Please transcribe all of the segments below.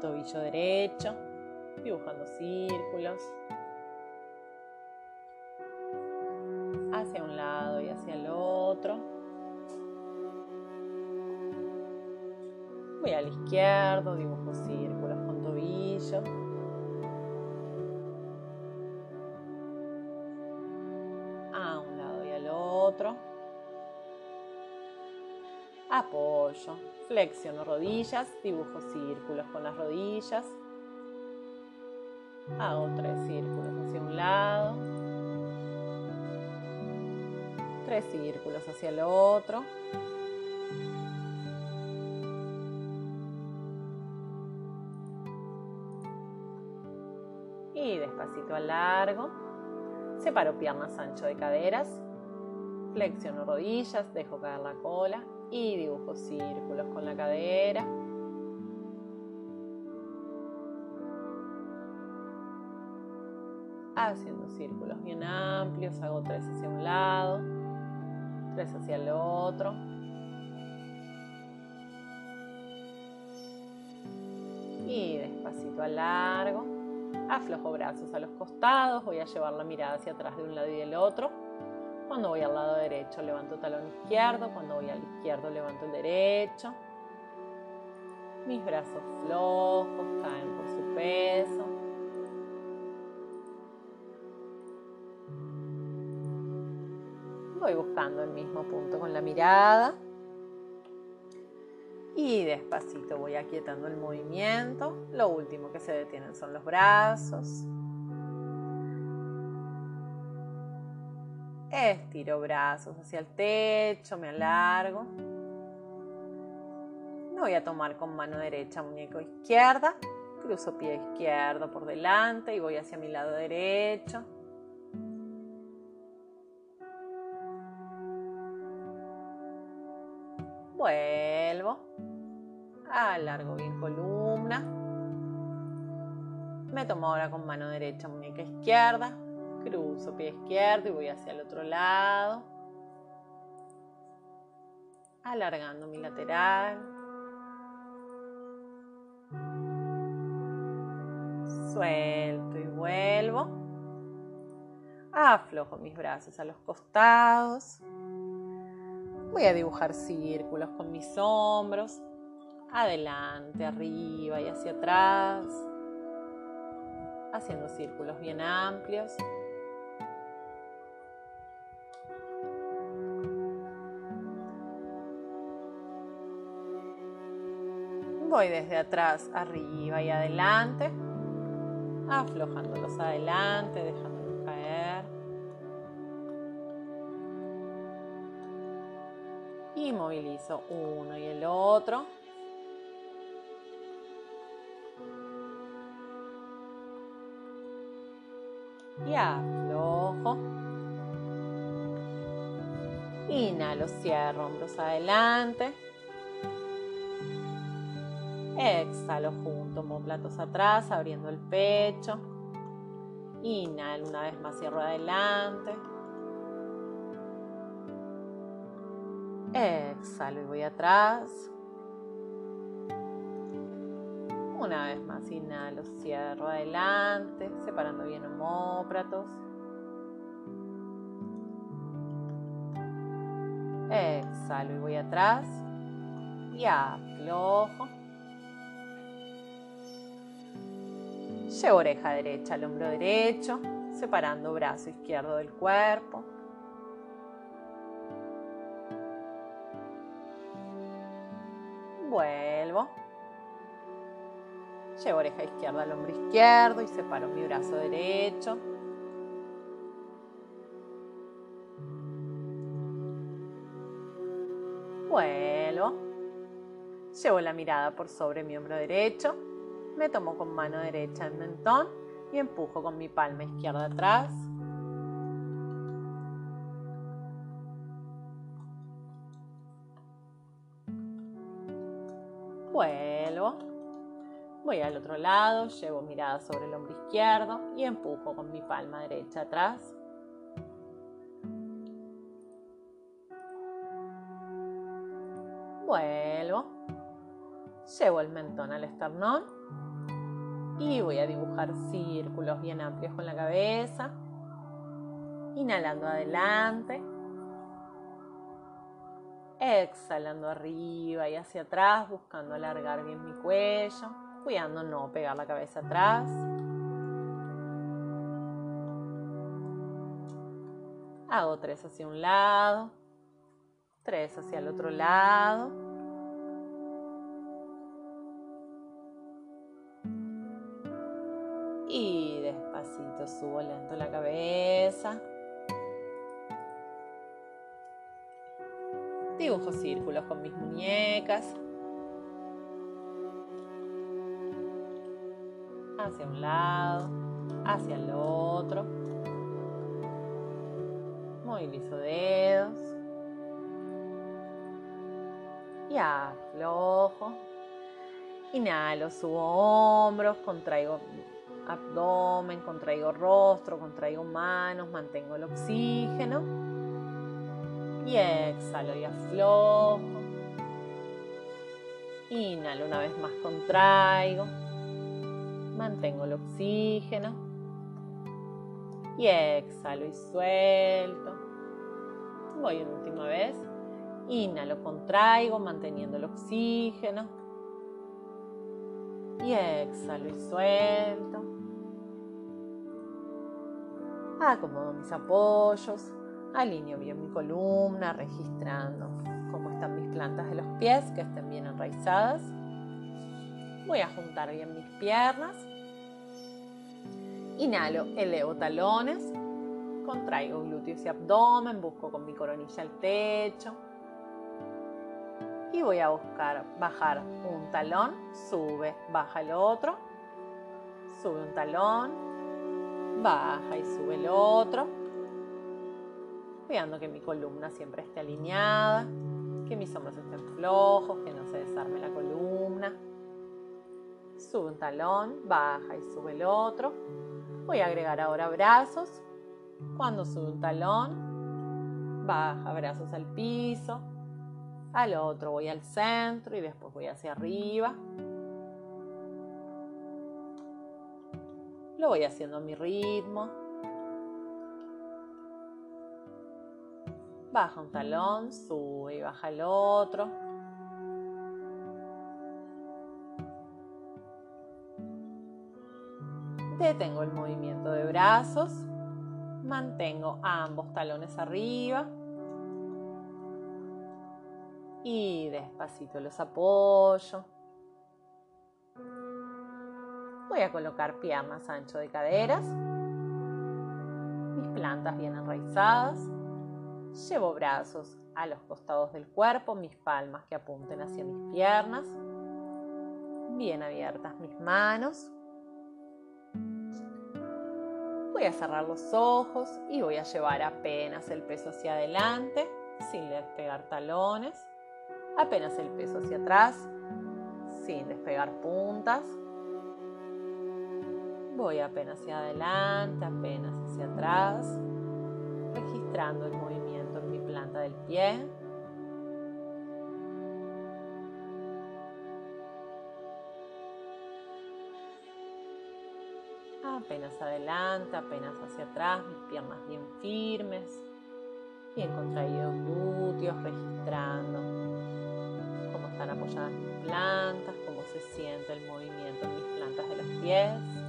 tobillo derecho, dibujando círculos hacia un lado y hacia el otro. Voy al izquierdo, dibujo círculos con tobillo. Apoyo, flexiono rodillas, dibujo círculos con las rodillas. Hago tres círculos hacia un lado. Tres círculos hacia el otro. Y despacito al largo. Separo piernas ancho de caderas. Flexiono rodillas, dejo caer la cola y dibujo círculos con la cadera. Haciendo círculos bien amplios, hago tres hacia un lado, tres hacia el otro. Y despacito al largo. Aflojo brazos a los costados, voy a llevar la mirada hacia atrás de un lado y del otro. Cuando voy al lado derecho levanto talón izquierdo, cuando voy al izquierdo levanto el derecho. Mis brazos flojos caen por su peso. Voy buscando el mismo punto con la mirada. Y despacito voy aquietando el movimiento. Lo último que se detienen son los brazos. Estiro brazos hacia el techo, me alargo. Me voy a tomar con mano derecha, muñeco izquierda. Cruzo pie izquierdo por delante y voy hacia mi lado derecho. Vuelvo. Alargo bien columna. Me tomo ahora con mano derecha, muñeca izquierda. Cruzo pie izquierdo y voy hacia el otro lado. Alargando mi lateral. Suelto y vuelvo. Aflojo mis brazos a los costados. Voy a dibujar círculos con mis hombros. Adelante, arriba y hacia atrás. Haciendo círculos bien amplios. Voy desde atrás, arriba y adelante, aflojándolos adelante, dejándolos caer. Y movilizo uno y el otro. Y aflojo. Inhalo, cierro hombros adelante. Exhalo junto, platos atrás, abriendo el pecho. Inhalo una vez más, cierro adelante. Exhalo y voy atrás. Una vez más, inhalo, cierro adelante, separando bien homóplatos. Exhalo y voy atrás. Y aflojo. Llevo oreja derecha al hombro derecho, separando brazo izquierdo del cuerpo. Vuelvo. Llevo oreja izquierda al hombro izquierdo y separo mi brazo derecho. Vuelvo. Llevo la mirada por sobre mi hombro derecho me tomo con mano derecha el mentón y empujo con mi palma izquierda atrás. Vuelvo. Voy al otro lado, llevo mirada sobre el hombro izquierdo y empujo con mi palma derecha atrás. Vuelvo. Llevo el mentón al esternón Y voy a dibujar círculos bien amplios con la cabeza. Inhalando adelante. Exhalando arriba y hacia atrás, buscando alargar bien mi cuello, cuidando no pegar la cabeza atrás. Hago tres hacia un lado, tres hacia el otro lado. Subo lento la cabeza. Dibujo círculos con mis muñecas. Hacia un lado, hacia el otro. Movilizo dedos. Y aflojo. Inhalo, subo hombros, contraigo abdomen, contraigo rostro, contraigo manos, mantengo el oxígeno y exhalo y aflojo. Inhalo una vez más, contraigo. Mantengo el oxígeno. Y exhalo y suelto. Voy una última vez. Inhalo, contraigo, manteniendo el oxígeno. Y exhalo y suelto. Acomodo mis apoyos. Alineo bien mi columna, registrando cómo están mis plantas de los pies, que estén bien enraizadas. Voy a juntar bien mis piernas. Inhalo, elevo talones. Contraigo glúteos y abdomen, busco con mi coronilla el techo. Y voy a buscar bajar un talón, sube, baja el otro. Sube un talón, baja y sube el otro cuidando que mi columna siempre esté alineada, que mis hombros estén flojos, que no se desarme la columna. Sube un talón, baja y sube el otro. Voy a agregar ahora brazos. Cuando sube un talón, baja brazos al piso. Al otro voy al centro y después voy hacia arriba. Lo voy haciendo a mi ritmo. Baja un talón, sube y baja el otro. Detengo el movimiento de brazos. Mantengo ambos talones arriba. Y despacito los apoyo. Voy a colocar piernas ancho de caderas. Mis plantas bien enraizadas. Llevo brazos a los costados del cuerpo, mis palmas que apunten hacia mis piernas. Bien abiertas mis manos. Voy a cerrar los ojos y voy a llevar apenas el peso hacia adelante, sin despegar talones. Apenas el peso hacia atrás, sin despegar puntas. Voy apenas hacia adelante, apenas hacia atrás, registrando el movimiento planta del pie. Apenas adelante, apenas hacia atrás, mis piernas bien firmes, bien contraídos glúteos, registrando cómo están apoyadas mis plantas, cómo se siente el movimiento en mis plantas de los pies.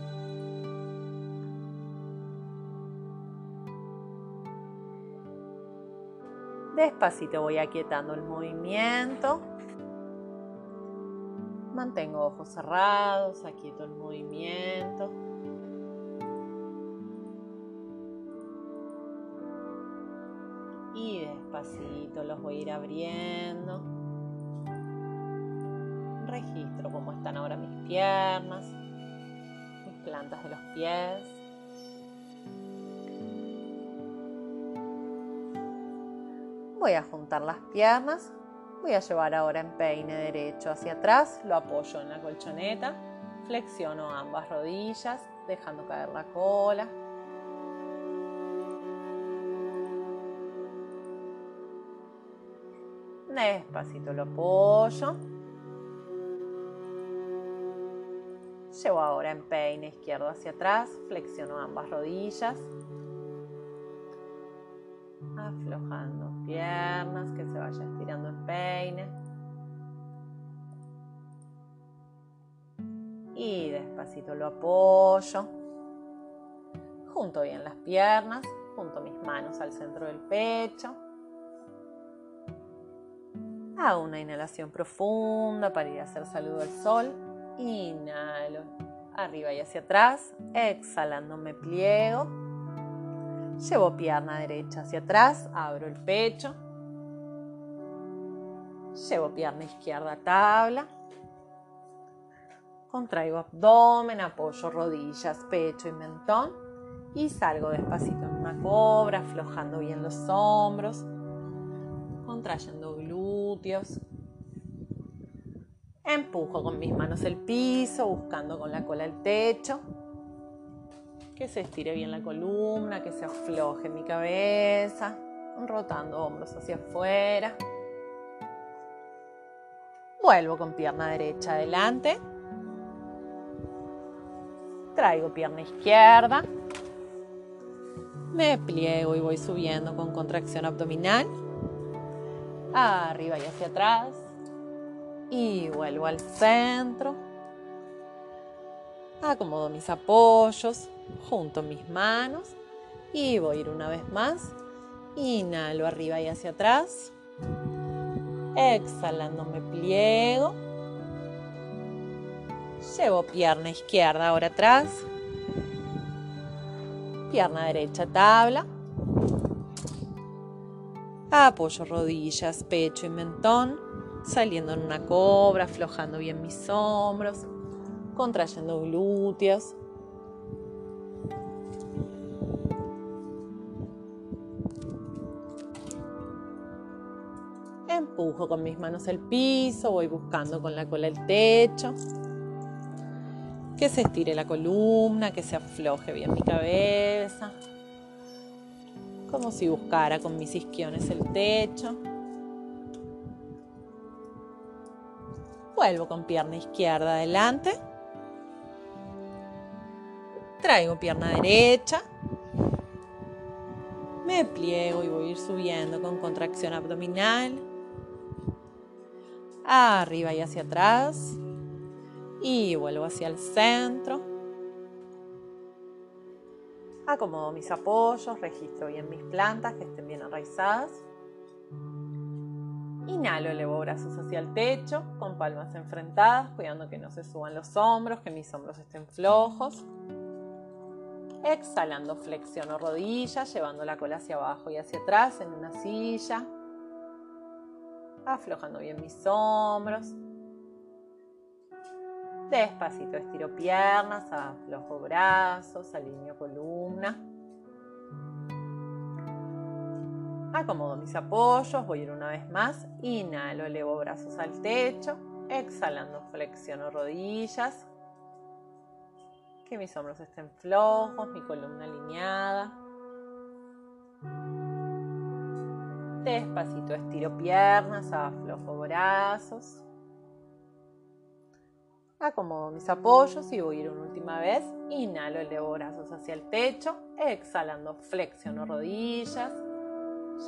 Despacito voy aquietando el movimiento. Mantengo ojos cerrados, aquieto el movimiento. Y despacito los voy a ir abriendo. Registro cómo están ahora mis piernas, mis plantas de los pies. Voy a juntar las piernas. Voy a llevar ahora en peine derecho hacia atrás. Lo apoyo en la colchoneta. Flexiono ambas rodillas, dejando caer la cola. Despacito lo apoyo. Llevo ahora en peine izquierdo hacia atrás, flexiono ambas rodillas. Aflojando piernas, que se vaya estirando en peine. Y despacito lo apoyo. Junto bien las piernas, junto mis manos al centro del pecho. Hago una inhalación profunda para ir a hacer saludo al sol. Inhalo arriba y hacia atrás. Exhalando me pliego. Llevo pierna derecha hacia atrás. Abro el pecho. Llevo pierna izquierda a tabla. Contraigo abdomen, apoyo rodillas, pecho y mentón. Y salgo despacito en una cobra, aflojando bien los hombros, contrayendo glúteos. Empujo con mis manos el piso, buscando con la cola el techo. Que se estire bien la columna, que se afloje mi cabeza, rotando hombros hacia afuera. Vuelvo con pierna derecha adelante. Traigo pierna izquierda. Me pliego y voy subiendo con contracción abdominal. Arriba y hacia atrás. Y vuelvo al centro. Acomodo mis apoyos junto mis manos. Y voy a ir una vez más. Inhalo arriba y hacia atrás. Exhalando me pliego. Llevo pierna izquierda ahora atrás. Pierna derecha tabla. Apoyo rodillas, pecho y mentón. Saliendo en una cobra, aflojando bien mis hombros. Contrayendo glúteos. Empujo con mis manos el piso, voy buscando con la cola el techo que se estire la columna, que se afloje bien mi cabeza, como si buscara con mis isquiones el techo. Vuelvo con pierna izquierda adelante. Traigo pierna derecha. Me pliego y voy a ir subiendo con contracción abdominal. Arriba y hacia atrás. Y vuelvo hacia el centro. Acomodo mis apoyos, registro bien mis plantas que estén bien enraizadas. Inhalo, elevo brazos hacia el techo, con palmas enfrentadas, cuidando que no se suban los hombros, que mis hombros estén flojos. Exhalando, flexiono rodillas, llevando la cola hacia abajo y hacia atrás en una silla. Aflojando bien mis hombros. Despacito estiro piernas, aflojo brazos, alineo columna. Acomodo mis apoyos, voy a ir una vez más. Inhalo, elevo brazos al techo. Exhalando, flexiono rodillas. Que mis hombros estén flojos, mi columna alineada. Despacito estiro piernas, aflojo brazos. Acomodo mis apoyos y voy a ir una última vez. Inhalo, elevo brazos hacia el techo. Exhalando, flexiono rodillas.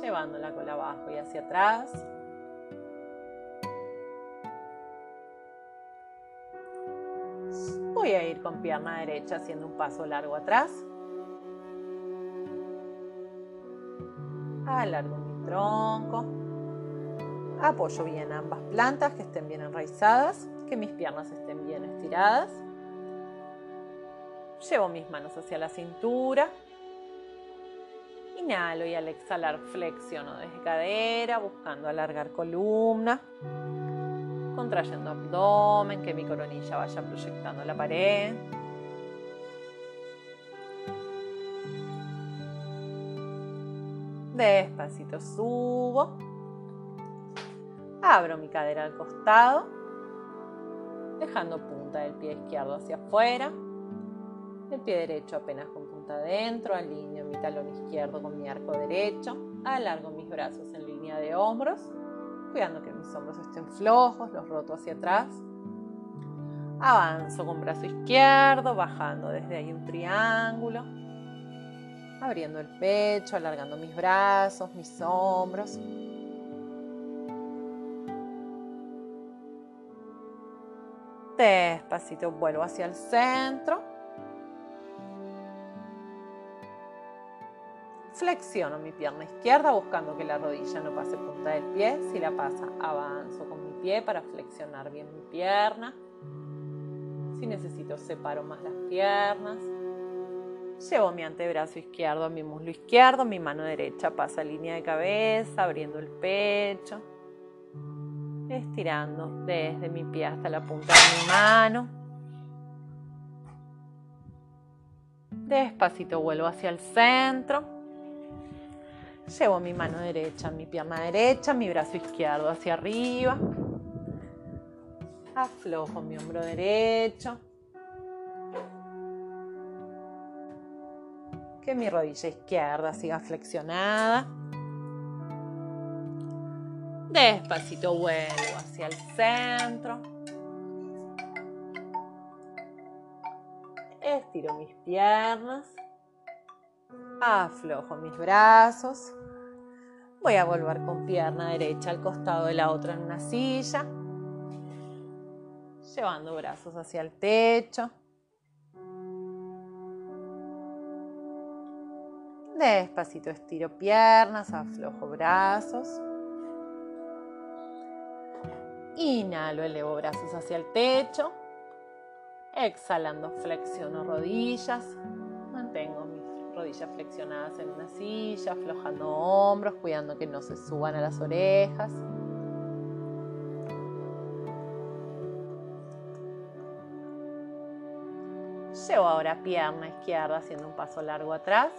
Llevando la cola abajo y hacia atrás. Voy a ir con pierna derecha haciendo un paso largo atrás. Alargo tronco. Apoyo bien ambas plantas que estén bien enraizadas que mis piernas estén bien estiradas. Llevo mis manos hacia la cintura. Inhalo y al exhalar flexiono desde cadera, buscando alargar columna. Contrayendo abdomen, que mi coronilla vaya proyectando la pared. Despacito subo. Abro mi cadera al costado dejando punta del pie izquierdo hacia afuera, el pie derecho apenas con punta adentro, alineo mi talón izquierdo con mi arco derecho, alargo mis brazos en línea de hombros, cuidando que mis hombros estén flojos, los roto hacia atrás. Avanzo con brazo izquierdo, bajando desde ahí un triángulo. Abriendo el pecho, alargando mis brazos, mis hombros. Despacito vuelvo hacia el centro. Flexiono mi pierna izquierda buscando que la rodilla no pase punta del pie. Si la pasa, avanzo con mi pie para flexionar bien mi pierna. Si necesito, separo más las piernas. Llevo mi antebrazo izquierdo a mi muslo izquierdo, mi mano derecha pasa línea de cabeza, abriendo el pecho estirando desde mi pie hasta la punta de mi mano. Despacito vuelvo hacia el centro. Llevo mi mano derecha, mi pierna derecha, mi brazo izquierdo hacia arriba. Aflojo mi hombro derecho. Que mi rodilla izquierda siga flexionada. Despacito vuelvo hacia el centro. Estiro mis piernas. Aflojo mis brazos. Voy a volver con pierna derecha al costado de la otra en una silla. Llevando brazos hacia el techo. Despacito estiro piernas, aflojo brazos. Inhalo, elevo brazos hacia el techo. Exhalando, flexiono rodillas. Mantengo mis rodillas flexionadas en una silla, aflojando hombros, cuidando que no se suban a las orejas. Llevo ahora pierna izquierda haciendo un paso largo atrás.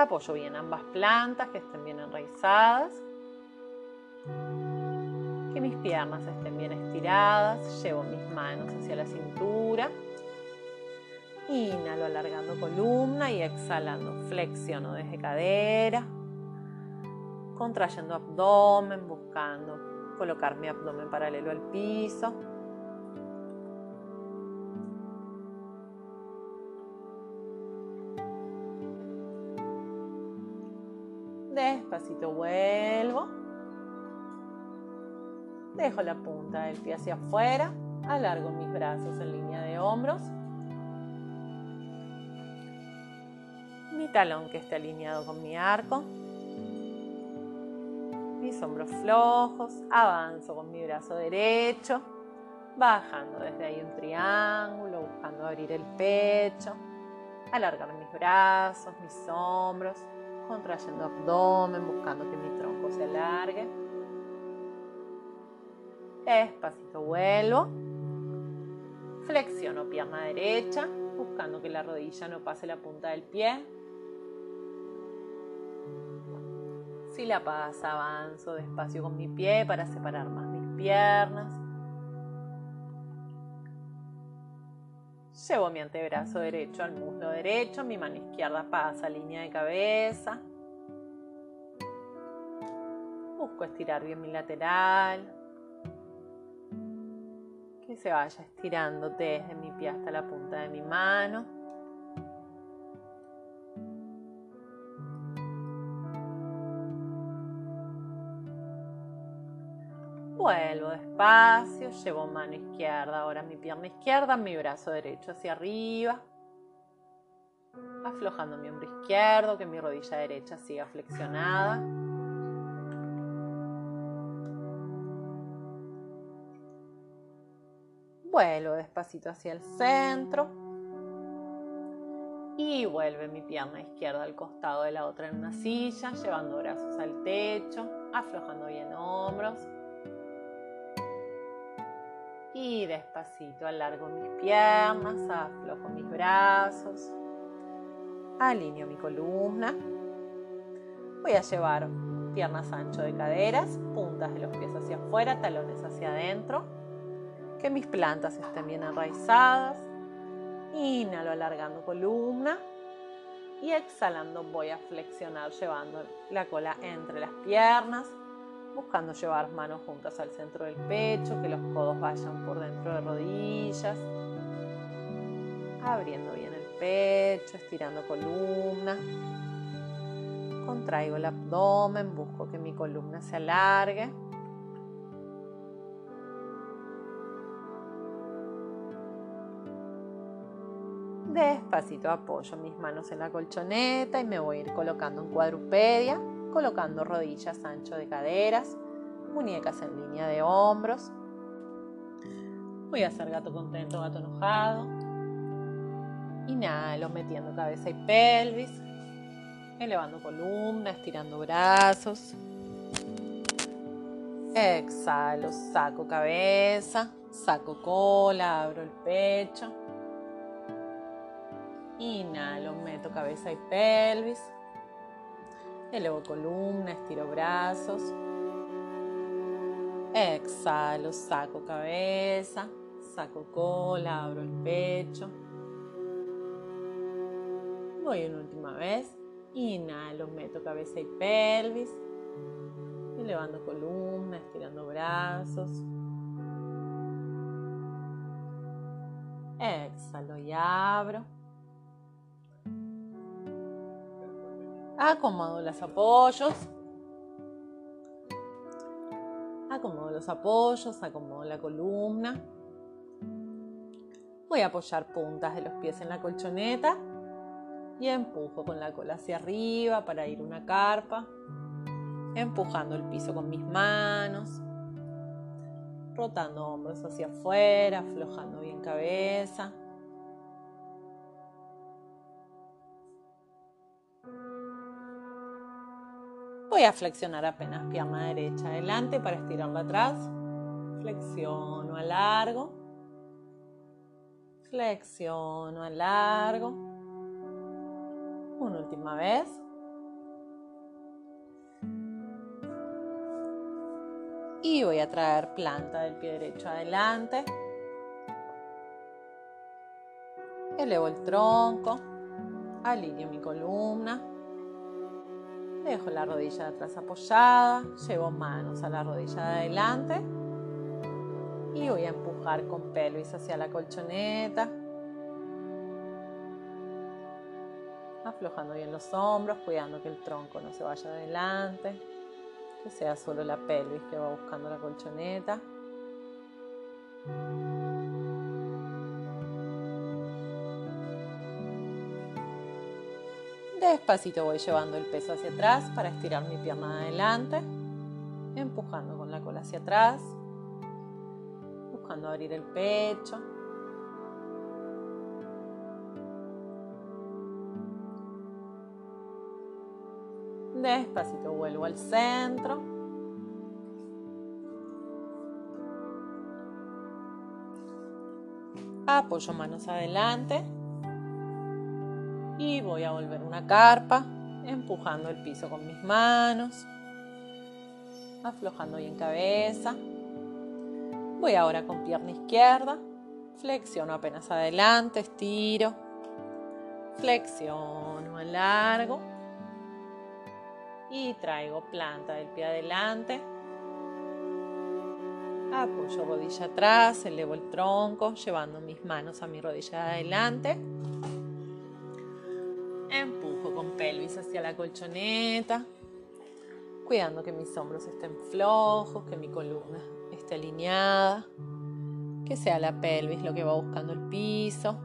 Apoyo bien ambas plantas que estén bien enraizadas. Que mis piernas estén bien estiradas. Llevo mis manos hacia la cintura. Inhalo alargando columna y exhalando. Flexiono desde cadera. Contrayendo abdomen, buscando colocar mi abdomen paralelo al piso. Vuelvo. Dejo la punta del pie hacia afuera, alargo mis brazos en línea de hombros. Mi talón que esté alineado con mi arco. Mis hombros flojos, avanzo con mi brazo derecho, bajando desde ahí un triángulo, buscando abrir el pecho, alargar mis brazos, mis hombros, contrayendo abdomen, buscando que mi tronco se alargue. Despacito vuelvo. Flexiono pierna derecha, buscando que la rodilla no pase la punta del pie. Si la pasa, avanzo despacio con mi pie para separar más mis piernas. Llevo mi antebrazo derecho al muslo derecho, mi mano izquierda pasa línea de cabeza. Busco estirar bien mi lateral que se vaya estirando desde mi pie hasta la punta de mi mano. Vuelvo despacio, llevo mano izquierda, ahora mi pierna izquierda, mi brazo derecho hacia arriba. Aflojando mi hombro izquierdo, que mi rodilla derecha siga flexionada. Vuelvo despacito hacia el centro. Y vuelve mi pierna izquierda al costado de la otra en una silla, llevando brazos al techo, aflojando bien hombros. Y despacito alargo mis piernas, aflojo mis brazos, alineo mi columna. Voy a llevar piernas ancho de caderas, puntas de los pies hacia afuera, talones hacia adentro que mis plantas estén bien enraizadas. Inhalo alargando columna y exhalando voy a flexionar llevando la cola entre las piernas, buscando llevar manos juntas al centro del pecho, que los codos vayan por dentro de rodillas, abriendo bien el pecho, estirando columna. Contraigo el abdomen, busco que mi columna se alargue. Despacito apoyo mis manos en la colchoneta y me voy a ir colocando en cuadrupedia, colocando rodillas ancho de caderas, muñecas en línea de hombros. Voy a hacer gato contento, gato enojado. Inhalo metiendo cabeza y pelvis, elevando columna, estirando brazos. Exhalo, saco cabeza, saco cola, abro el pecho. Inhalo, meto cabeza y pelvis. Elevo columna, estiro brazos. Exhalo, saco cabeza, saco cola, abro el pecho. Voy una última vez. Inhalo, meto cabeza y pelvis. Elevando columna, estirando brazos. Exhalo y abro. Acomodo los apoyos. Acomodo los apoyos, acomodo la columna. Voy a apoyar puntas de los pies en la colchoneta y empujo con la cola hacia arriba para ir una carpa, empujando el piso con mis manos, rotando hombros hacia afuera, aflojando bien cabeza. Voy a flexionar apenas pierna derecha adelante para estirarla atrás. Flexiono a largo. Flexiono a largo. Una última vez. Y voy a traer planta del pie derecho adelante. Elevo el tronco. Alineo mi columna. Dejo la rodilla de atrás apoyada, llevo manos a la rodilla de adelante y voy a empujar con pelvis hacia la colchoneta. Aflojando bien los hombros, cuidando que el tronco no se vaya adelante, que sea solo la pelvis que va buscando la colchoneta. Despacito voy llevando el peso hacia atrás para estirar mi pierna adelante, empujando con la cola hacia atrás, buscando abrir el pecho. Despacito vuelvo al centro. Apoyo manos adelante y voy a volver una carpa, empujando el piso con mis manos, aflojando bien cabeza. Voy ahora con pierna izquierda, flexiono apenas adelante, estiro, flexiono, largo y traigo planta del pie adelante. Apoyo rodilla atrás, elevo el tronco, llevando mis manos a mi rodilla de adelante hacia la colchoneta, cuidando que mis hombros estén flojos, que mi columna esté alineada, que sea la pelvis lo que va buscando el piso.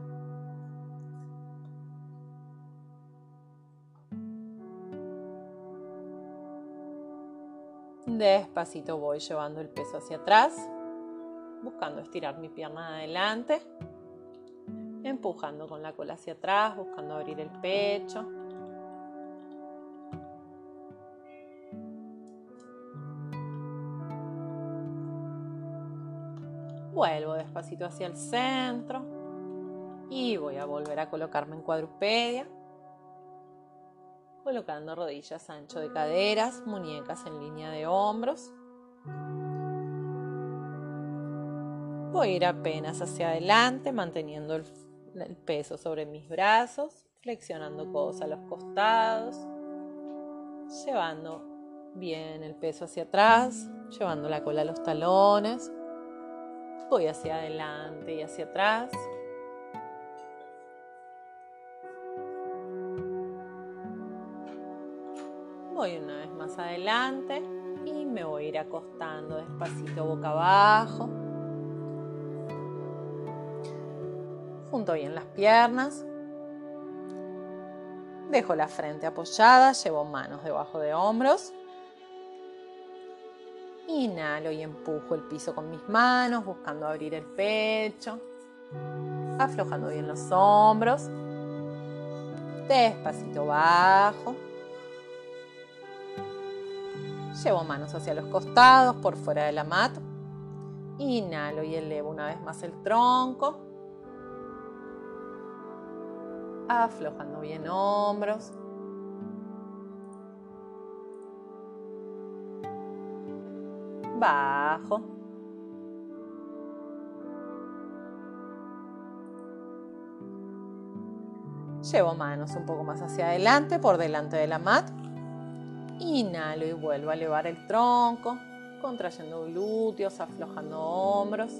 Despacito voy llevando el peso hacia atrás, buscando estirar mi pierna adelante, empujando con la cola hacia atrás, buscando abrir el pecho. Vuelvo despacito hacia el centro y voy a volver a colocarme en cuadrupedia, colocando rodillas ancho de caderas, muñecas en línea de hombros. Voy a ir apenas hacia adelante, manteniendo el, el peso sobre mis brazos, flexionando codos a los costados, llevando bien el peso hacia atrás, llevando la cola a los talones. Voy hacia adelante y hacia atrás. Voy una vez más adelante y me voy a ir acostando despacito boca abajo. Junto bien las piernas. Dejo la frente apoyada, llevo manos debajo de hombros. Inhalo y empujo el piso con mis manos, buscando abrir el pecho. Aflojando bien los hombros. Despacito bajo. Llevo manos hacia los costados, por fuera de la mat. Inhalo y elevo una vez más el tronco. Aflojando bien hombros. Bajo. Llevo manos un poco más hacia adelante, por delante de la mat. Inhalo y vuelvo a elevar el tronco, contrayendo glúteos, aflojando hombros.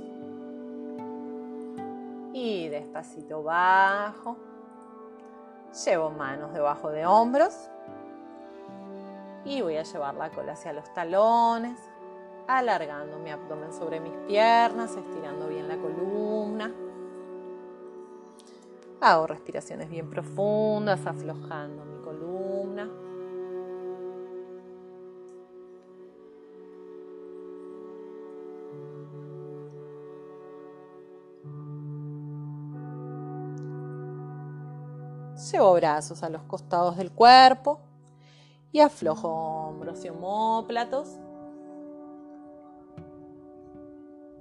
Y despacito bajo. Llevo manos debajo de hombros. Y voy a llevar la cola hacia los talones, alargando mi abdomen sobre mis piernas, estirando bien la columna. Hago respiraciones bien profundas, aflojando mi columna. Llevo brazos a los costados del cuerpo y aflojo hombros y homóplatos.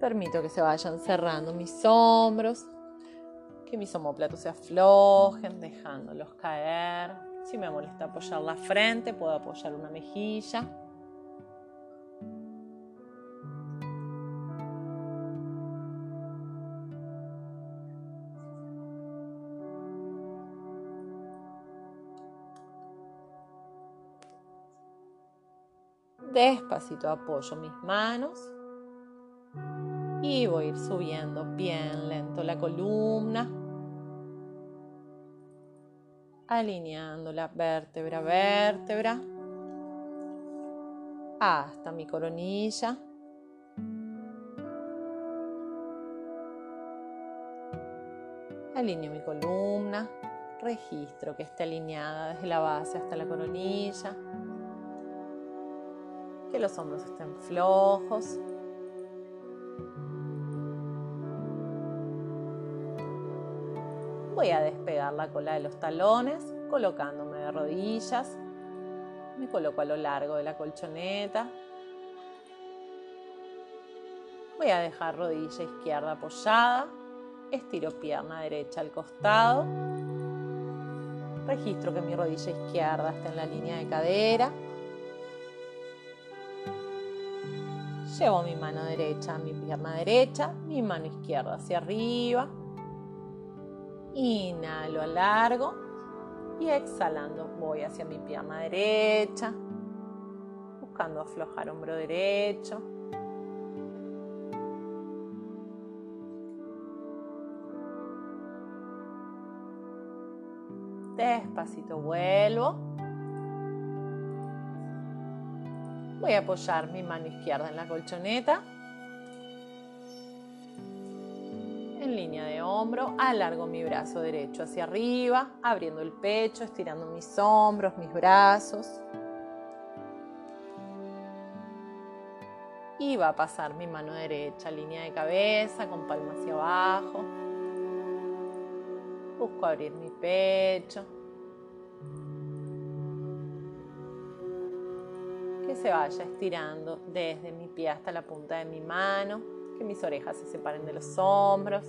Permito que se vayan cerrando mis hombros, que mis homóplatos se aflojen, dejándolos caer. Si me molesta apoyar la frente, puedo apoyar una mejilla. Despacito apoyo mis manos y voy a ir subiendo bien lento la columna, alineando la vértebra a vértebra hasta mi coronilla. Alineo mi columna, registro que esté alineada desde la base hasta la coronilla que los hombros estén flojos. Voy a despegar la cola de los talones colocándome de rodillas. Me coloco a lo largo de la colchoneta. Voy a dejar rodilla izquierda apoyada. Estiro pierna derecha al costado. Registro que mi rodilla izquierda está en la línea de cadera. Llevo mi mano derecha a mi pierna derecha, mi mano izquierda hacia arriba. Inhalo a largo y exhalando voy hacia mi pierna derecha, buscando aflojar hombro derecho. Despacito vuelvo. Voy a apoyar mi mano izquierda en la colchoneta. Línea de hombro, alargo mi brazo derecho hacia arriba, abriendo el pecho, estirando mis hombros, mis brazos. Y va a pasar mi mano derecha, línea de cabeza, con palma hacia abajo. Busco abrir mi pecho. se vaya estirando desde mi pie hasta la punta de mi mano, que mis orejas se separen de los hombros.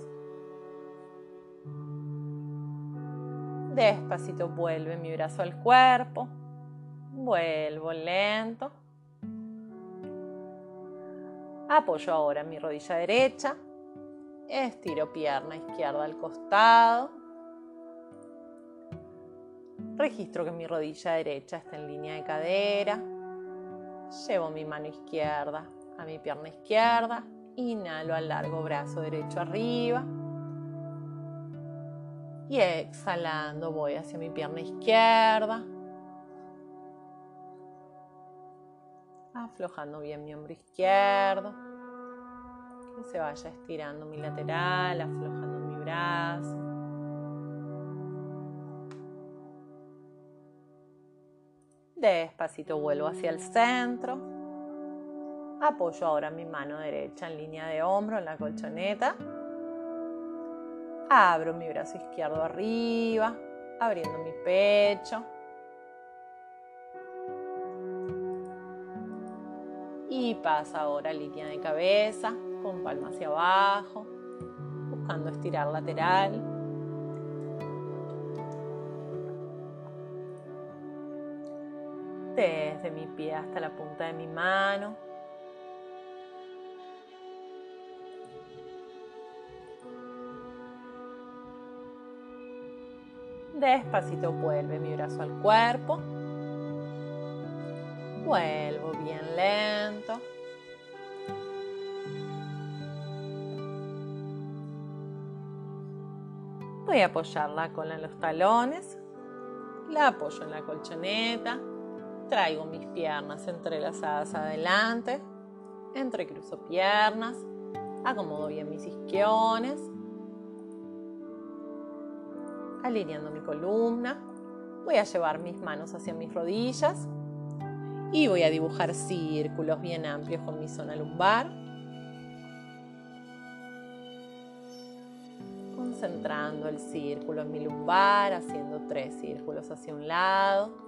Despacito vuelve mi brazo al cuerpo, vuelvo lento. Apoyo ahora mi rodilla derecha, estiro pierna izquierda al costado. Registro que mi rodilla derecha está en línea de cadera Llevo mi mano izquierda a mi pierna izquierda. Inhalo al largo brazo derecho arriba. Y exhalando voy hacia mi pierna izquierda. Aflojando bien mi hombro izquierdo. Que se vaya estirando mi lateral, aflojando mi brazo. Despacito vuelvo hacia el centro. Apoyo ahora mi mano derecha en línea de hombro en la colchoneta. Abro mi brazo izquierdo arriba, abriendo mi pecho. Y pasa ahora línea de cabeza, con palma hacia abajo, buscando estirar lateral. desde mi pie hasta la punta de mi mano. Despacito vuelve mi brazo al cuerpo. Vuelvo bien lento. Voy a apoyar la cola en los talones. La apoyo en la colchoneta. Traigo mis piernas entrelazadas adelante, entrecruzo piernas, acomodo bien mis isquiones, alineando mi columna. Voy a llevar mis manos hacia mis rodillas y voy a dibujar círculos bien amplios con mi zona lumbar. Concentrando el círculo en mi lumbar, haciendo tres círculos hacia un lado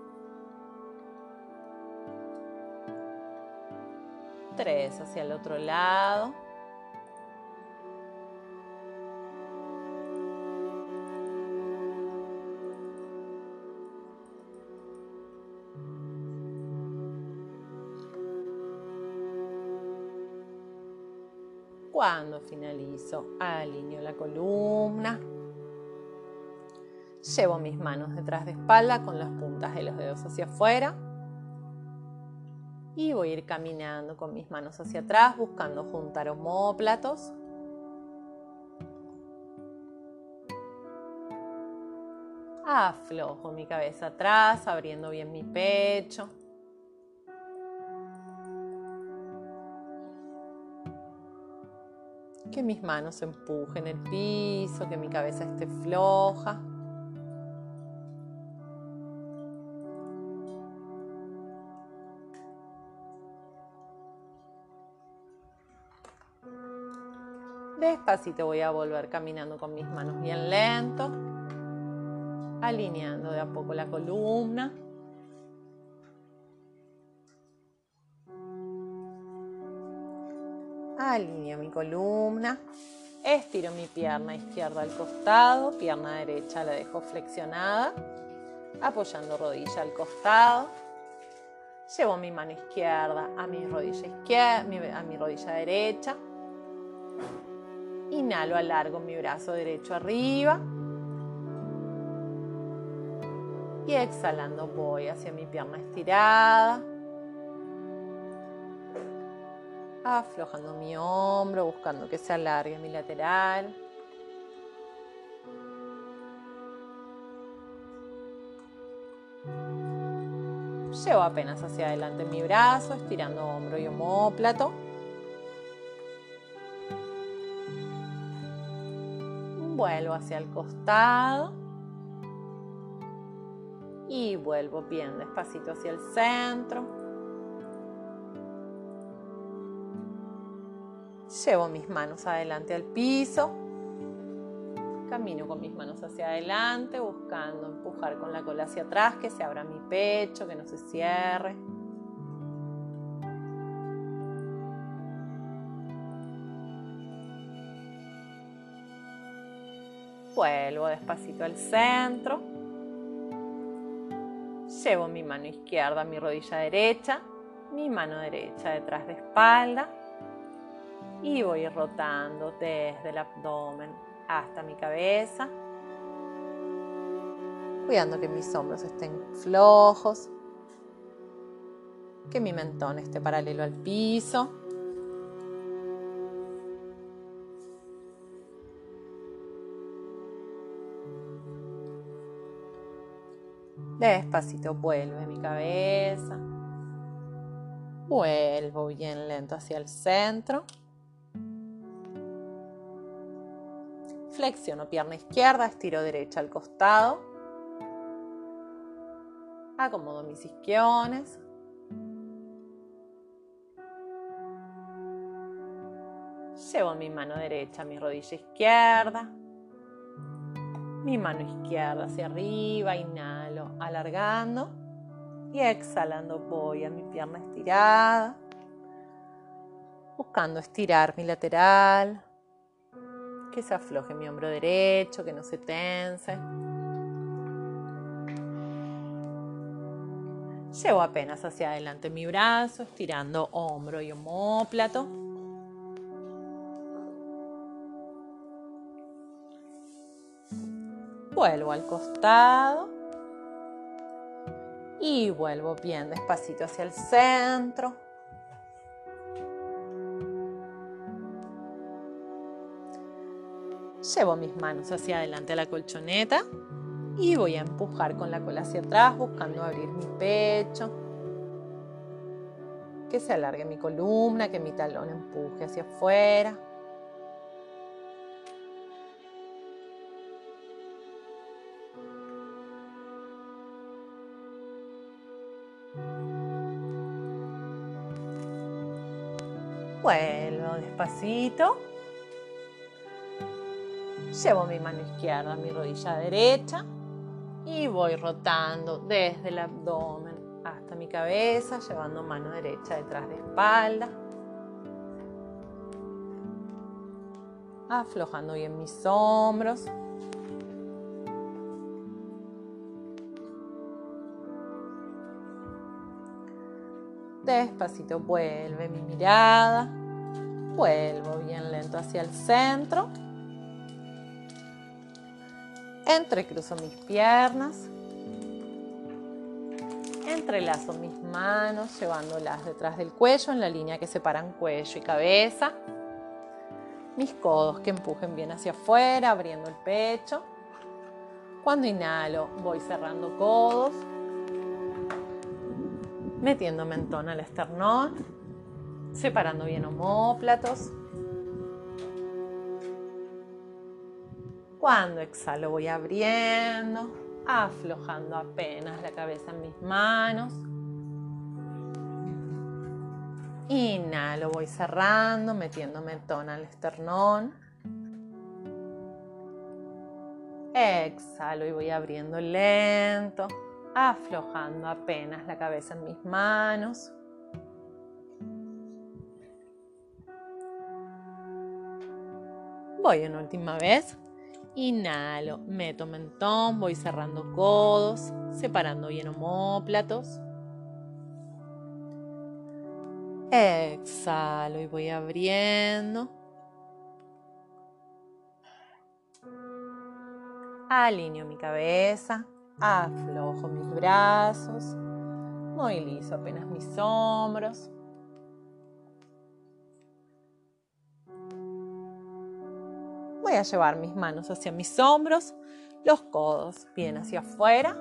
tres hacia el otro lado. Cuando finalizo, alineo la columna. Llevo mis manos detrás de espalda con las puntas de los dedos hacia afuera y voy a ir caminando con mis manos hacia atrás buscando juntar homóplatos. Aflojo mi cabeza atrás, abriendo bien mi pecho. Que mis manos empujen el piso, que mi cabeza esté floja. Despacito voy a volver caminando con mis manos bien lento, alineando de a poco la columna. Alineo mi columna, estiro mi pierna izquierda al costado, pierna derecha la dejo flexionada, apoyando rodilla al costado. Llevo mi mano izquierda a mi rodilla izquierda, a mi rodilla derecha Inhalo, alargo mi brazo derecho arriba. Y exhalando voy hacia mi pierna estirada. Aflojando mi hombro, buscando que se alargue mi lateral. Llevo apenas hacia adelante mi brazo, estirando hombro y homóplato. vuelvo hacia el costado y vuelvo bien despacito hacia el centro. Llevo mis manos adelante al piso. Camino con mis manos hacia adelante, buscando empujar con la cola hacia atrás, que se abra mi pecho, que no se cierre. Vuelvo despacito al centro. Llevo mi mano izquierda a mi rodilla derecha, mi mano derecha detrás de espalda y voy rotando desde el abdomen hasta mi cabeza, cuidando que mis hombros estén flojos. que mi mentón esté paralelo al piso. Despacito vuelve mi cabeza. Vuelvo bien lento hacia el centro. Flexiono pierna izquierda, estiro derecha al costado. Acomodo mis isquiones. Llevo mi mano derecha a mi rodilla izquierda. Mi mano izquierda hacia arriba, inhalo, alargando. Y exhalando voy a mi pierna estirada. Buscando estirar mi lateral. Que se afloje mi hombro derecho, que no se tense. Llevo apenas hacia adelante mi brazo, estirando hombro y homóplato. Vuelvo al costado. Y vuelvo bien despacito hacia el centro. Llevo mis manos hacia adelante a la colchoneta y voy a empujar con la cola hacia atrás buscando abrir mi pecho. Que se alargue mi columna, que mi talón empuje hacia afuera. Vuelvo despacito. Llevo mi mano izquierda a mi rodilla derecha y voy rotando desde el abdomen hasta mi cabeza, llevando mano derecha detrás de espalda. Aflojando bien mis hombros. Despacito vuelve mi mirada. Vuelvo bien lento hacia el centro. Entrecruzo mis piernas. Entrelazo mis manos llevándolas detrás del cuello en la línea que separan cuello y cabeza. Mis codos que empujen bien hacia afuera, abriendo el pecho. Cuando inhalo voy cerrando codos metiendo mentón al esternón, separando bien homóplatos. Cuando exhalo voy abriendo, aflojando apenas la cabeza en mis manos. Inhalo, voy cerrando, metiendo mentón al esternón. Exhalo y voy abriendo lento aflojando apenas la cabeza en mis manos. Voy una última vez. Inhalo, meto mentón, voy cerrando codos, separando bien homóplatos. Exhalo y voy abriendo. Alineo mi cabeza. Aflojo mis brazos, movilizo apenas mis hombros. Voy a llevar mis manos hacia mis hombros, los codos bien hacia afuera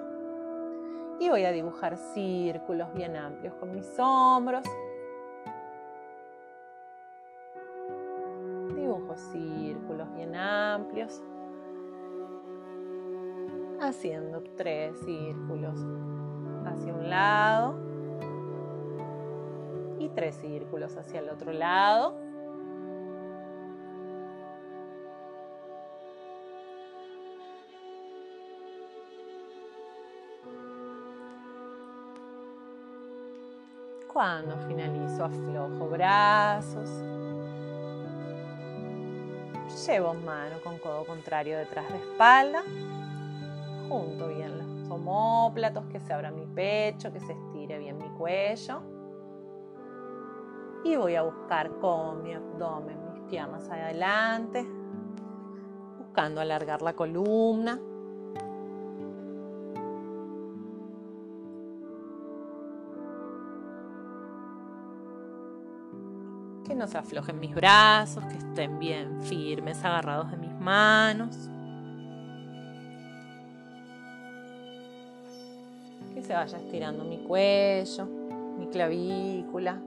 y voy a dibujar círculos bien amplios con mis hombros. Dibujo círculos bien amplios haciendo tres círculos hacia un lado y tres círculos hacia el otro lado. Cuando finalizo aflojo brazos. Llevo mano con codo contrario detrás de espalda junto bien los homóplatos, que se abra mi pecho, que se estire bien mi cuello. Y voy a buscar con mi abdomen mis piernas adelante, buscando alargar la columna. No se aflojen mis brazos, que estén bien firmes, agarrados de mis manos. Que se vaya estirando mi cuello, mi clavícula.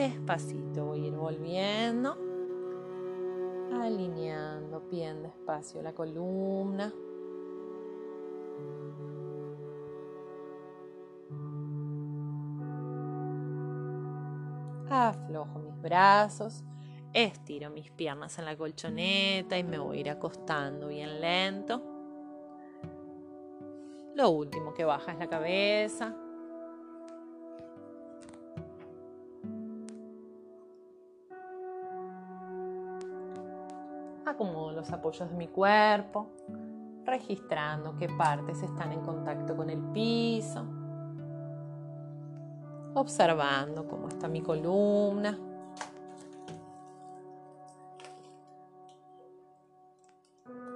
Despacito voy a ir volviendo, alineando bien despacio la columna. Aflojo mis brazos, estiro mis piernas en la colchoneta y me voy a ir acostando bien lento. Lo último que baja es la cabeza. Apoyos de mi cuerpo, registrando qué partes están en contacto con el piso observando cómo está mi columna.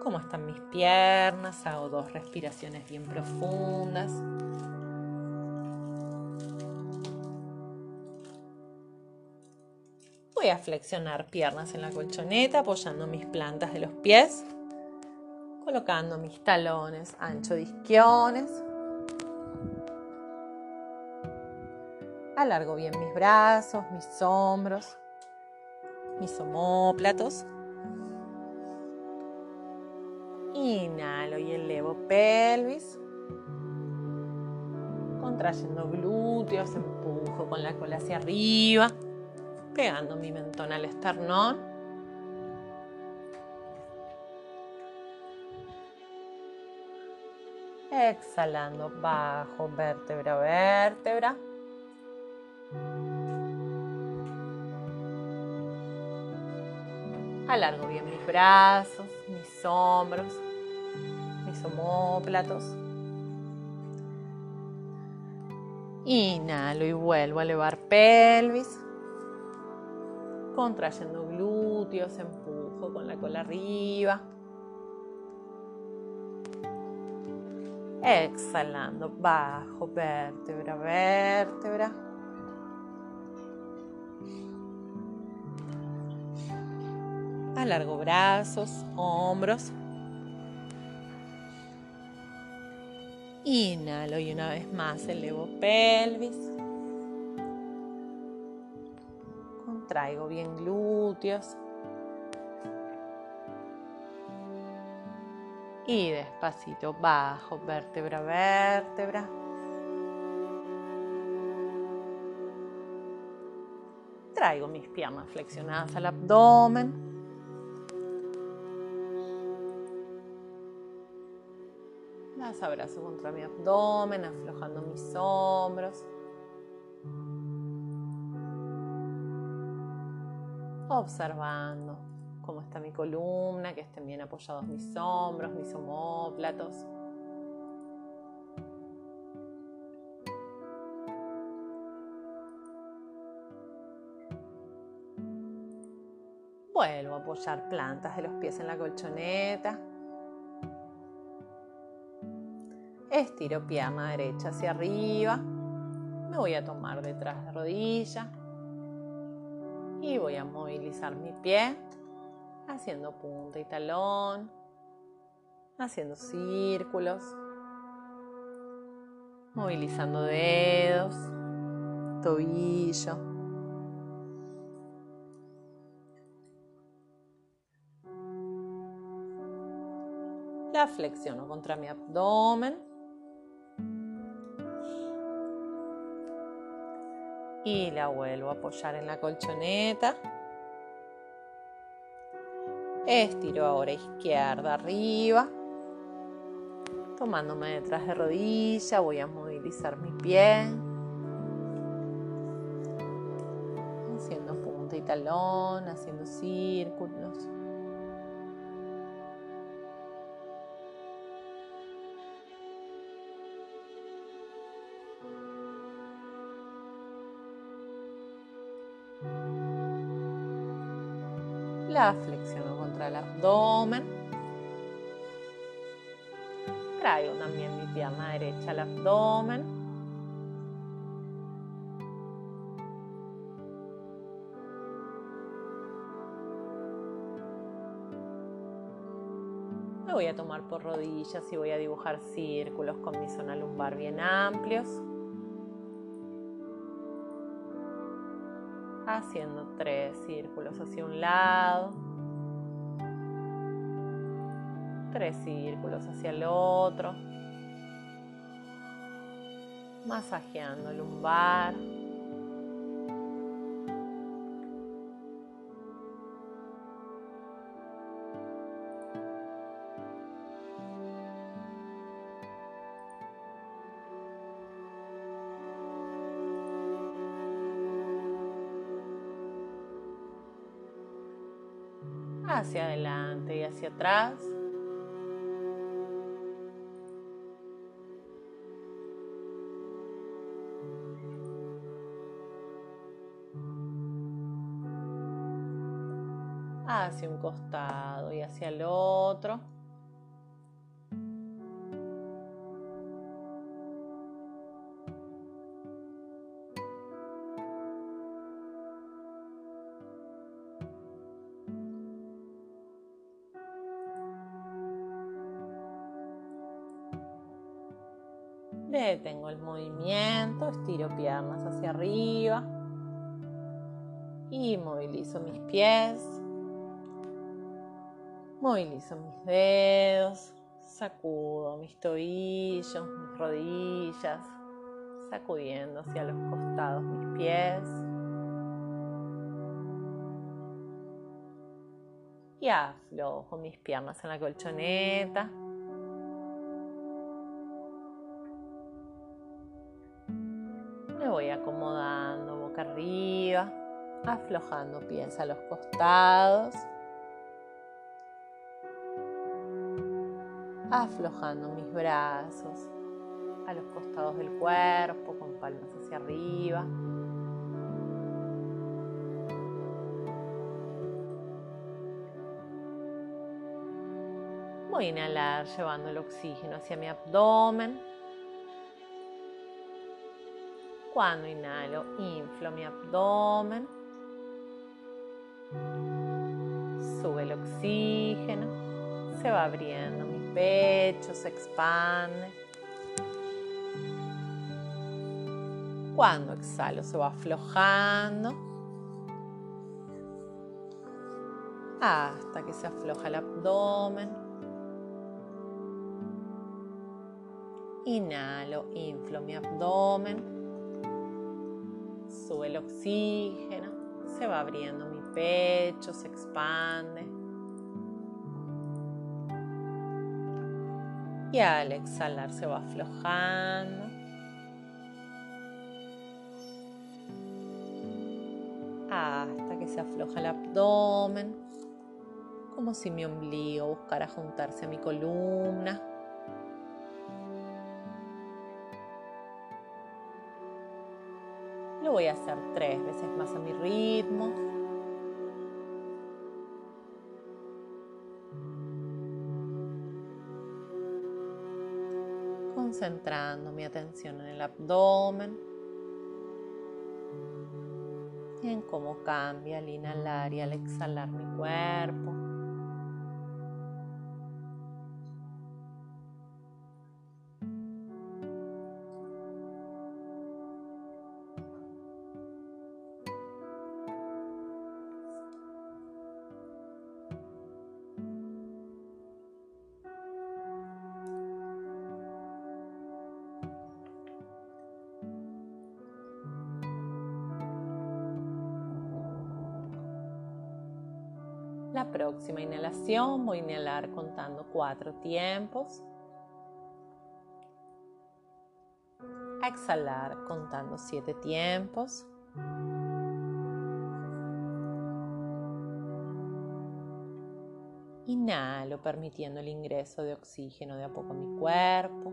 Cómo están mis piernas. Hago dos respiraciones bien profundas. Voy a flexionar piernas en la colchoneta apoyando mis plantas de los pies, colocando mis talones ancho de isquiones Alargo bien mis brazos, mis hombros, mis omóplatos. Inhalo y elevo pelvis. Contrayendo glúteos, empujo con la cola hacia arriba, pegando mi mentón al esternón. Exhalando bajo vértebra vértebra. Alargo bien mis brazos, mis hombros, mis homóplatos. Inhalo y vuelvo a elevar pelvis. Contrayendo glúteos, empujo con la cola arriba. Exhalando, bajo vértebra, vértebra. Alargo brazos, hombros. Inhalo y una vez más elevo pelvis. Contraigo bien glúteos. Y despacito bajo, vértebra vértebra. Traigo mis piernas flexionadas al abdomen. Las abrazo contra mi abdomen, aflojando mis hombros. Observando cómo está mi columna, que estén bien apoyados mis hombros, mis homóplatos. Vuelvo a apoyar plantas de los pies en la colchoneta. Estiro pierna derecha hacia arriba. Me voy a tomar detrás de rodilla. Y voy a movilizar mi pie haciendo punta y talón, haciendo círculos, movilizando dedos, tobillo. La flexiono contra mi abdomen. Y la vuelvo a apoyar en la colchoneta. Estiro ahora izquierda arriba. Tomándome detrás de rodilla, voy a movilizar mi pie. Haciendo punta y talón, haciendo círculos. Flexiono contra el abdomen. Traigo también mi pierna derecha al abdomen. voy a tomar por rodillas y voy a dibujar círculos con mi zona lumbar bien amplios. Haciendo tres círculos hacia un lado. Tres círculos hacia el otro. Masajeando el lumbar. Hacia atrás. Hacia un costado y hacia el otro. Movimiento, estiro piernas hacia arriba y movilizo mis pies, movilizo mis dedos, sacudo mis tobillos, mis rodillas, sacudiendo hacia los costados mis pies. Y aflojo mis piernas en la colchoneta. Aflojando pies a los costados, aflojando mis brazos a los costados del cuerpo con palmas hacia arriba. Voy a inhalar llevando el oxígeno hacia mi abdomen. Cuando inhalo, inflo mi abdomen. Sube el oxígeno. Se va abriendo mi pecho, se expande. Cuando exhalo, se va aflojando. Hasta que se afloja el abdomen. Inhalo, inflo mi abdomen sube el oxígeno, se va abriendo pecho, se expande. Y al exhalar se va aflojando. Hasta que se afloja el abdomen, como si mi ombligo buscara juntarse a mi columna. Lo voy a hacer tres veces más a mi ritmo. Concentrando mi atención en el abdomen y en cómo cambia al inhalar y al exhalar mi cuerpo. Próxima inhalación voy a inhalar contando cuatro tiempos. Exhalar contando siete tiempos. Inhalo permitiendo el ingreso de oxígeno de a poco a mi cuerpo.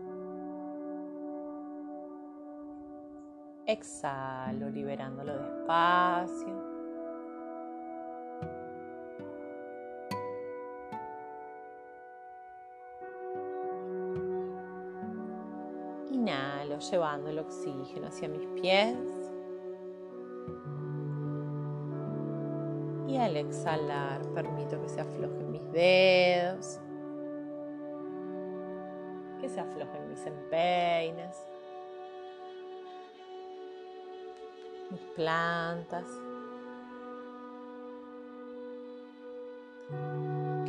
Exhalo liberándolo despacio. Llevando el oxígeno hacia mis pies. Y al exhalar permito que se aflojen mis dedos, que se aflojen mis empeines, mis plantas,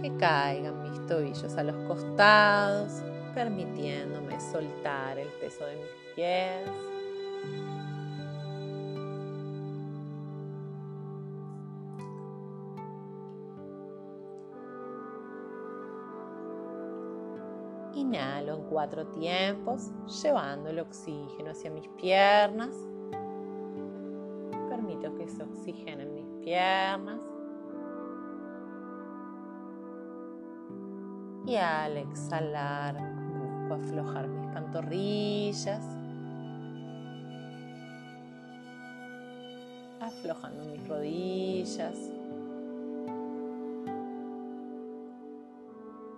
que caigan mis tobillos a los costados permitiéndome soltar el peso de mis pies. Inhalo en cuatro tiempos, llevando el oxígeno hacia mis piernas. Permito que se oxigenen mis piernas. Y al exhalar, aflojar mis pantorrillas, aflojando mis rodillas,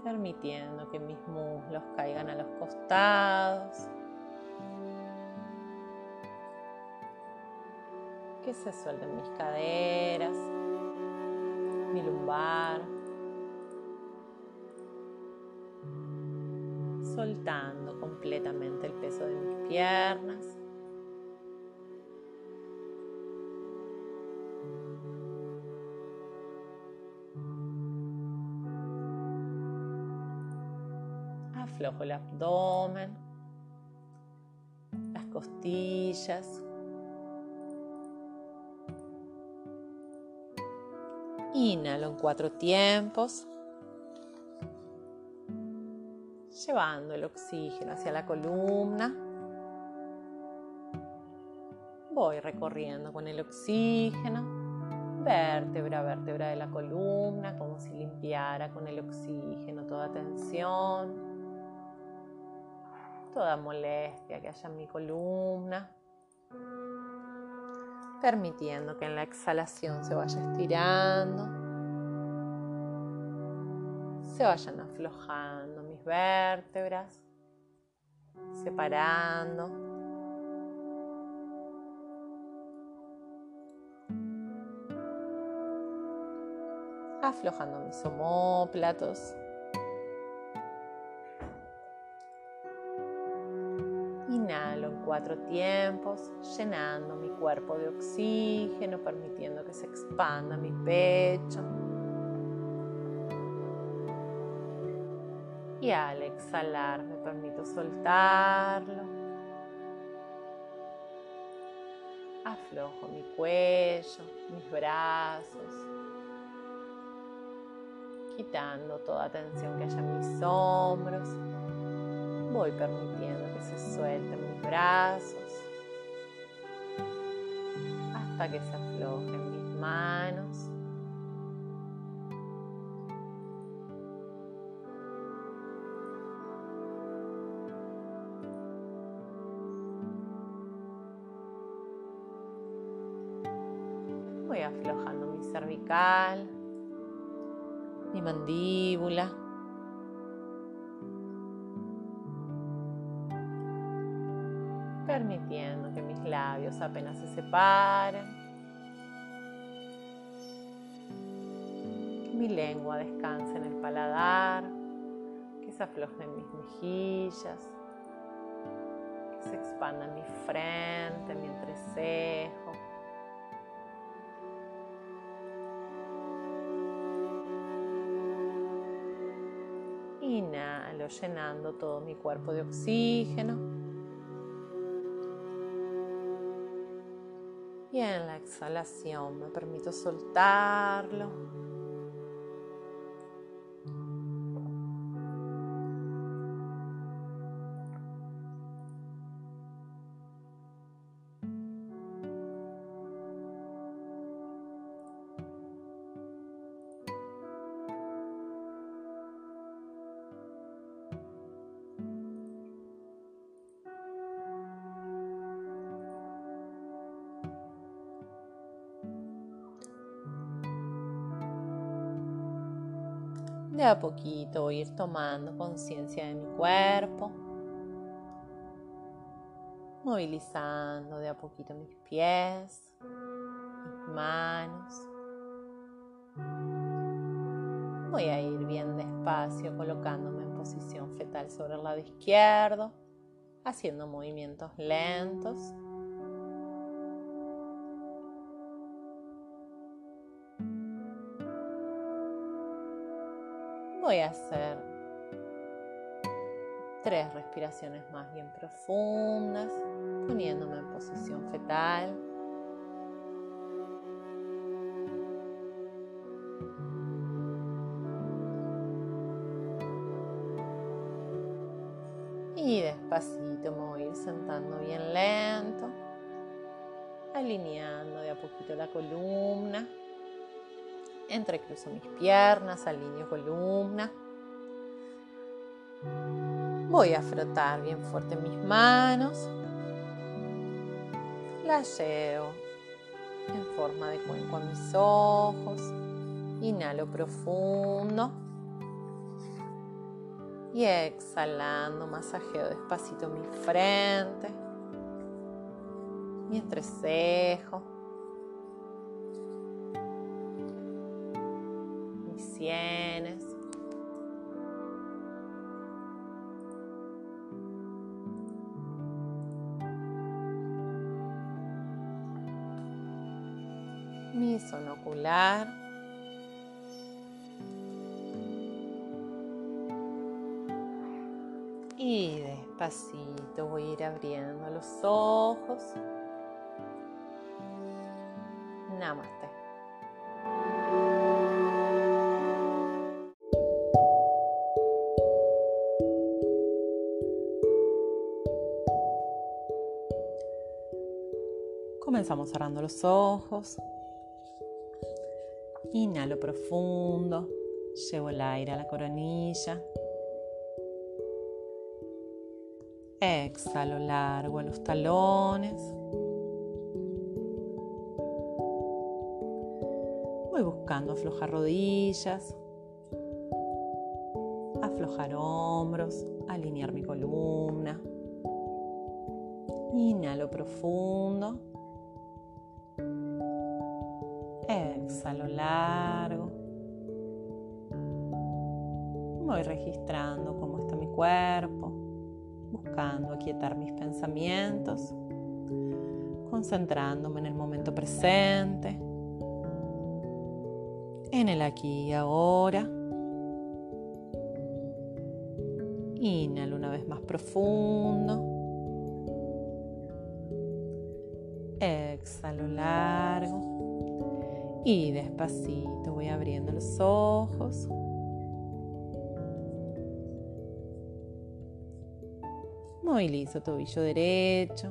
permitiendo que mis muslos caigan a los costados, que se suelten mis caderas, mi lumbar. Soltando completamente el peso de mis piernas. Aflojo el abdomen, las costillas. Inhalo en cuatro tiempos llevando el oxígeno hacia la columna. Voy recorriendo con el oxígeno, vértebra a vértebra de la columna, como si limpiara con el oxígeno toda tensión, toda molestia que haya en mi columna, permitiendo que en la exhalación se vaya estirando se vayan aflojando vértebras, separando. Aflojando mis homóplatos. Inhalo en cuatro tiempos, llenando mi cuerpo de oxígeno, permitiendo que se expanda mi pecho. Y al exhalar me permito soltarlo. Aflojo mi cuello, mis brazos, quitando toda tensión que haya en mis hombros. Voy permitiendo que se suelten mis brazos hasta que se aflojen mis manos. Mandíbula. Permitiendo que mis labios apenas se separen. Mi lengua descanse en el paladar. Que se aflojen mis mejillas. Que se expanda mi frente, mi entrecejo Llenando todo mi cuerpo de oxígeno. Y en la exhalación me permito soltarlo. De a poquito voy ir tomando conciencia de mi cuerpo. movilizando de a poquito mis pies, mis manos. Voy a ir bien despacio colocándome en posición fetal sobre el lado izquierdo, haciendo movimientos lentos. Voy a hacer tres respiraciones más bien profundas, poniéndome en posición fetal. Y despacito me voy a ir sentando bien lento, alineando de a poquito la columna. Entrecruzo mis piernas, alineo columna. Voy a frotar bien fuerte mis manos. Las llevo en forma de cuenco a mis ojos. Inhalo profundo. Y exhalando, masajeo despacito mi frente, mi entrecejo, Zona ocular. Y despacito voy a ir abriendo los ojos. Namaste. Comenzamos cerrando los ojos. Inhalo profundo. Llevo el aire a la coronilla. Exhalo largo a los talones. Voy buscando aflojar rodillas, aflojar hombros, alinear mi columna. Inhalo profundo. Registrando cómo está mi cuerpo buscando aquietar mis pensamientos, concentrándome en el momento presente, en el aquí y ahora. Inhalo una vez más profundo. Exhalo largo. Y despacito voy abriendo los ojos. Movilizo tobillo derecho.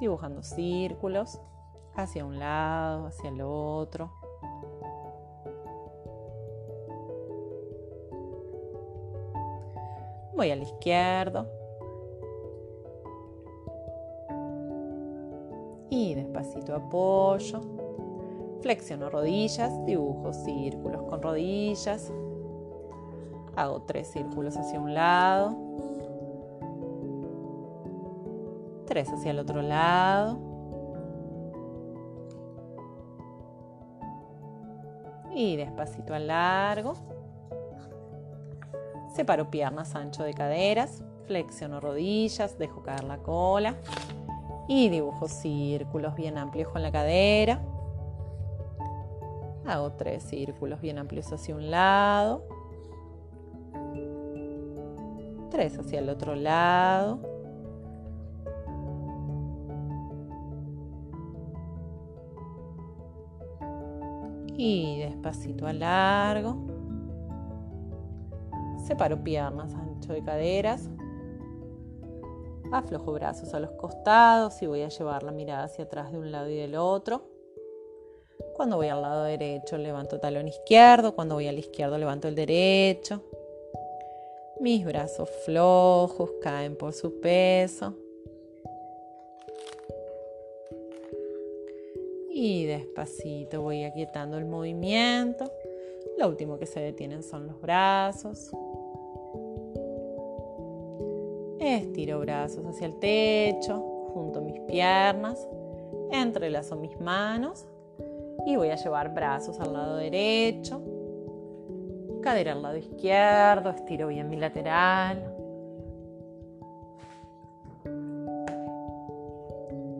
Dibujando círculos hacia un lado, hacia el otro. Voy al izquierdo. Y despacito apoyo. Flexiono rodillas, dibujo círculos con rodillas. Hago tres círculos hacia un lado. Tres hacia el otro lado. Y despacito al largo. Separo piernas ancho de caderas. Flexiono rodillas. Dejo caer la cola. Y dibujo círculos bien amplios con la cadera. Hago tres círculos bien amplios hacia un lado tres hacia el otro lado. Y despacito a largo. Separo piernas, ancho de caderas. Aflojo brazos a los costados y voy a llevar la mirada hacia atrás de un lado y del otro. Cuando voy al lado derecho levanto talón izquierdo, cuando voy al izquierdo levanto el derecho. Mis brazos flojos caen por su peso. Y despacito voy aquietando el movimiento. Lo último que se detienen son los brazos. Estiro brazos hacia el techo, junto mis piernas, entrelazo mis manos y voy a llevar brazos al lado derecho, cadera al lado izquierdo, estiro bien mi lateral.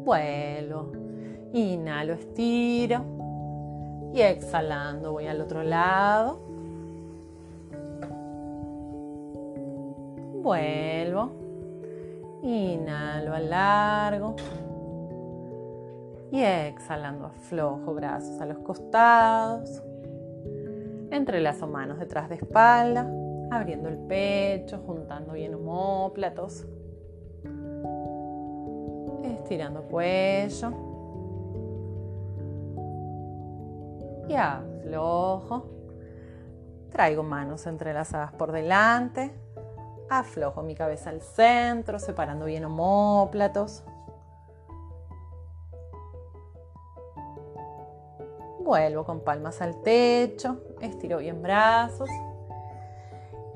Vuelvo, inhalo, estiro y exhalando voy al otro lado. Vuelvo, inhalo, largo y exhalando aflojo brazos a los costados. Entrelazo manos detrás de espalda, abriendo el pecho, juntando bien homóplatos. Estirando cuello. Y aflojo. Traigo manos entrelazadas por delante. Aflojo mi cabeza al centro, separando bien homóplatos. Vuelvo con palmas al techo, estiro bien brazos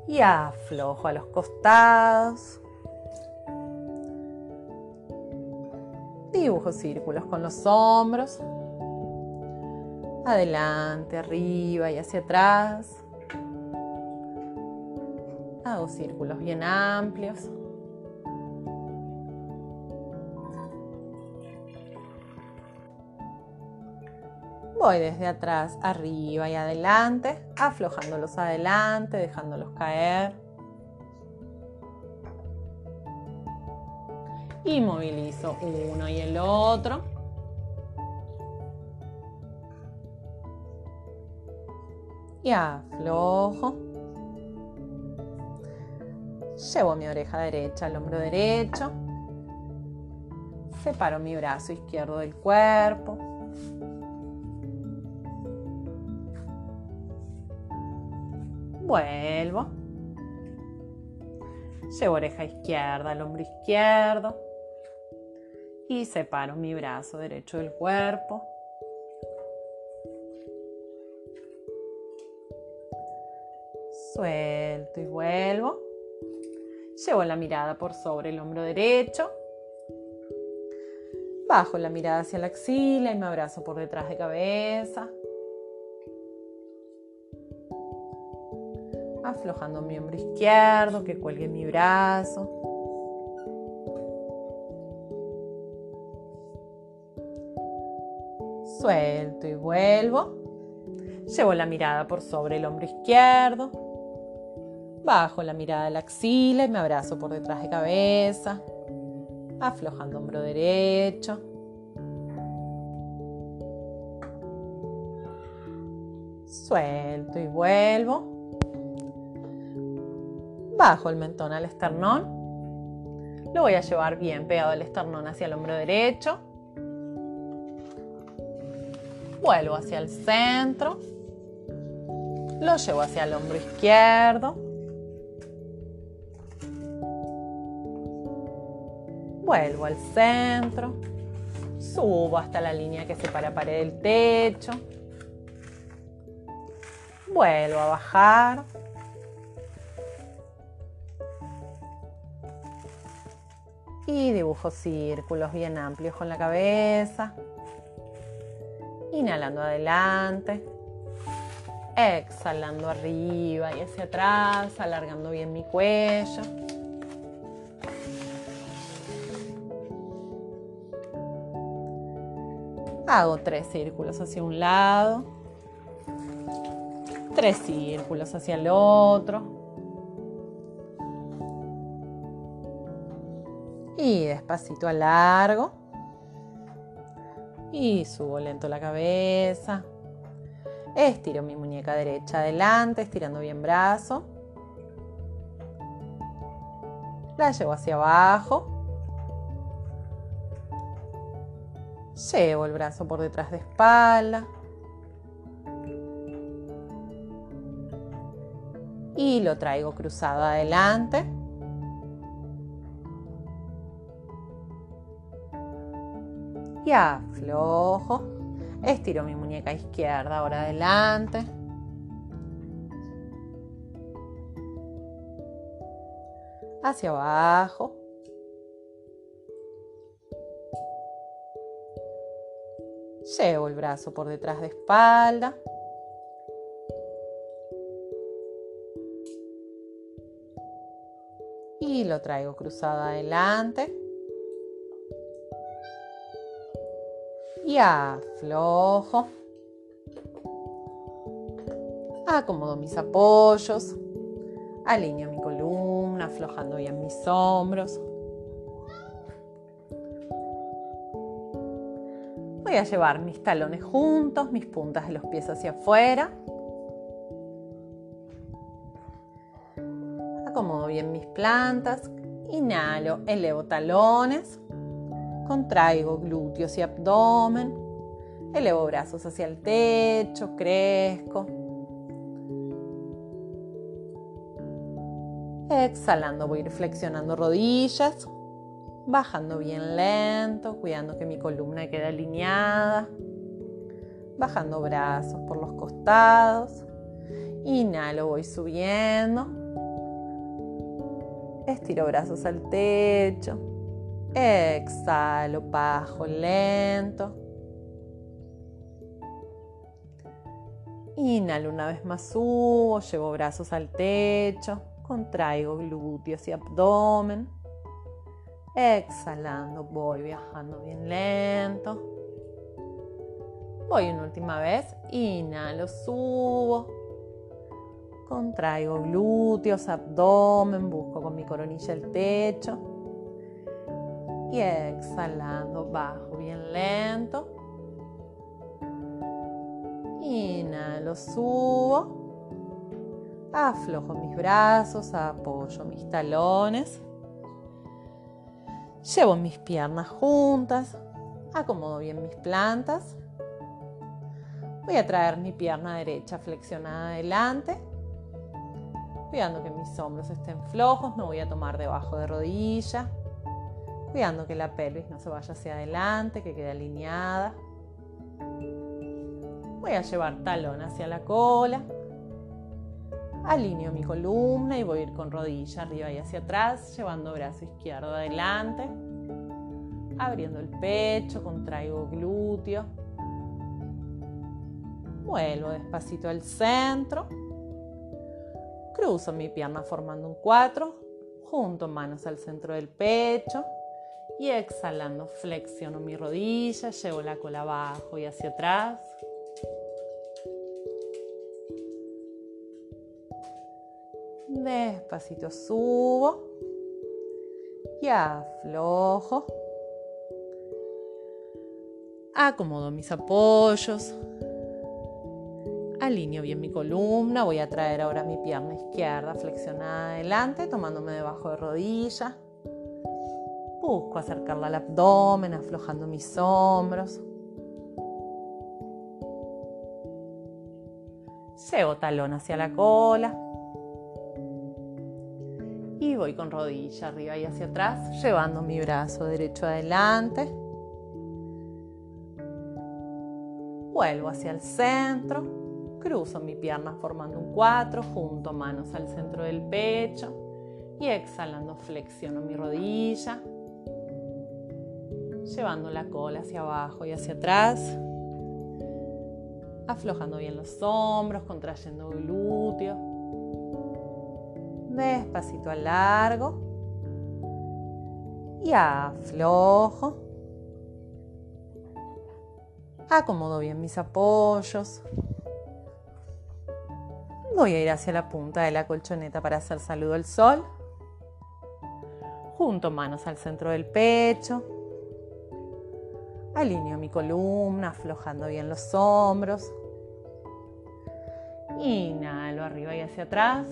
y aflojo a los costados. Dibujo círculos con los hombros. Adelante, arriba y hacia atrás. Hago círculos bien amplios. Voy desde atrás, arriba y adelante, aflojándolos adelante, dejándolos caer. Y movilizo uno y el otro. Y aflojo. Llevo mi oreja derecha al hombro derecho. Separo mi brazo izquierdo del cuerpo. Vuelvo. Llevo oreja izquierda al hombro izquierdo. Y separo mi brazo derecho del cuerpo. Suelto y vuelvo. Llevo la mirada por sobre el hombro derecho. Bajo la mirada hacia la axila y me abrazo por detrás de cabeza. Aflojando mi hombro izquierdo, que cuelgue mi brazo. Suelto y vuelvo. Llevo la mirada por sobre el hombro izquierdo. Bajo la mirada de la axila y me abrazo por detrás de cabeza. Aflojando hombro derecho. Suelto y vuelvo bajo el mentón al esternón. Lo voy a llevar bien pegado el esternón hacia el hombro derecho. Vuelvo hacia el centro. Lo llevo hacia el hombro izquierdo. Vuelvo al centro. Subo hasta la línea que separa pared del techo. Vuelvo a bajar. Y dibujo círculos bien amplios con la cabeza. Inhalando adelante. Exhalando arriba y hacia atrás, alargando bien mi cuello. Hago tres círculos hacia un lado, tres círculos hacia el otro. Y despacito largo Y subo lento la cabeza. Estiro mi muñeca derecha adelante, estirando bien brazo. La llevo hacia abajo. Llevo el brazo por detrás de espalda. Y lo traigo cruzado adelante. Y aflojo. Estiro mi muñeca izquierda ahora adelante. hacia abajo. Llevo el brazo por detrás de espalda. Y lo traigo cruzado adelante. Y aflojo. Acomodo mis apoyos. Alineo mi columna, aflojando bien mis hombros. Voy a llevar mis talones juntos, mis puntas de los pies hacia afuera. Acomodo bien mis plantas. Inhalo, elevo talones. Contraigo glúteos y abdomen. Elevo brazos hacia el techo, crezco. Exhalando voy a ir flexionando rodillas bajando bien lento, cuidando que mi columna quede alineada, bajando brazos por los costados, inhalo, voy subiendo, estiro brazos al techo, exhalo, bajo lento. Inhalo una vez más, subo, llevo brazos al techo, contraigo glúteos y abdomen. Exhalando, voy viajando bien lento. Voy una última vez, inhalo, subo. Contraigo glúteos, abdomen, busco con mi coronilla el techo. Y exhalando, bajo bien lento. Inhalo, subo. Aflojo mis brazos, apoyo mis talones. Llevo mis piernas juntas, acomodo bien mis plantas. Voy a traer mi pierna derecha flexionada adelante, cuidando que mis hombros estén flojos, me voy a tomar debajo de rodilla, cuidando que la pelvis no se vaya hacia adelante, que quede alineada. Voy a llevar talón hacia la cola, Alineo mi columna y voy a ir con rodilla arriba y hacia atrás, llevando brazo izquierdo adelante, abriendo el pecho, contraigo glúteo. Vuelvo despacito al centro. Cruzo mi pierna formando un 4, junto manos al centro del pecho y exhalando flexiono mi rodilla, llevo la cola abajo y hacia atrás. Despacito subo y aflojo. Acomodo mis apoyos. Alineo bien mi columna. Voy a traer ahora mi pierna izquierda flexionada adelante, tomándome debajo de rodilla. Busco acercarla al abdomen, aflojando mis hombros. Llevo talón hacia la cola y voy con rodilla arriba y hacia atrás, llevando mi brazo derecho adelante. Vuelvo hacia el centro, cruzo mi pierna formando un 4, junto manos al centro del pecho y exhalando flexiono mi rodilla, llevando la cola hacia abajo y hacia atrás, aflojando bien los hombros, contrayendo glúteos despacito al largo y aflojo. Acomodo bien mis apoyos. Voy a ir hacia la punta de la colchoneta para hacer saludo al sol. Junto manos al centro del pecho. Alineo mi columna, aflojando bien los hombros. Inhalo arriba y hacia atrás.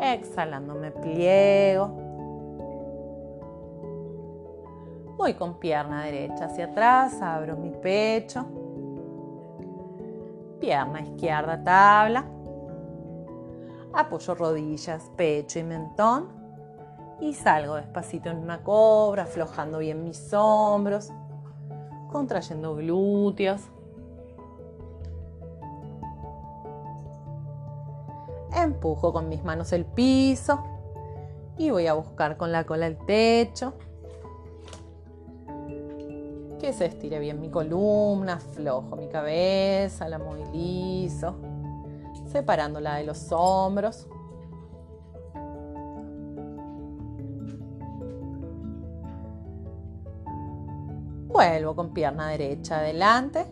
Exhalando me pliego. Voy con pierna derecha hacia atrás, abro mi pecho. Pierna izquierda tabla. Apoyo rodillas, pecho y mentón. Y salgo despacito en una cobra, aflojando bien mis hombros, contrayendo glúteos. Empujo con mis manos el piso Y voy a buscar con la cola el techo. Que se estire bien mi columna, aflojo mi cabeza, la movilizo, separándola de los hombros. Vuelvo con pierna derecha adelante.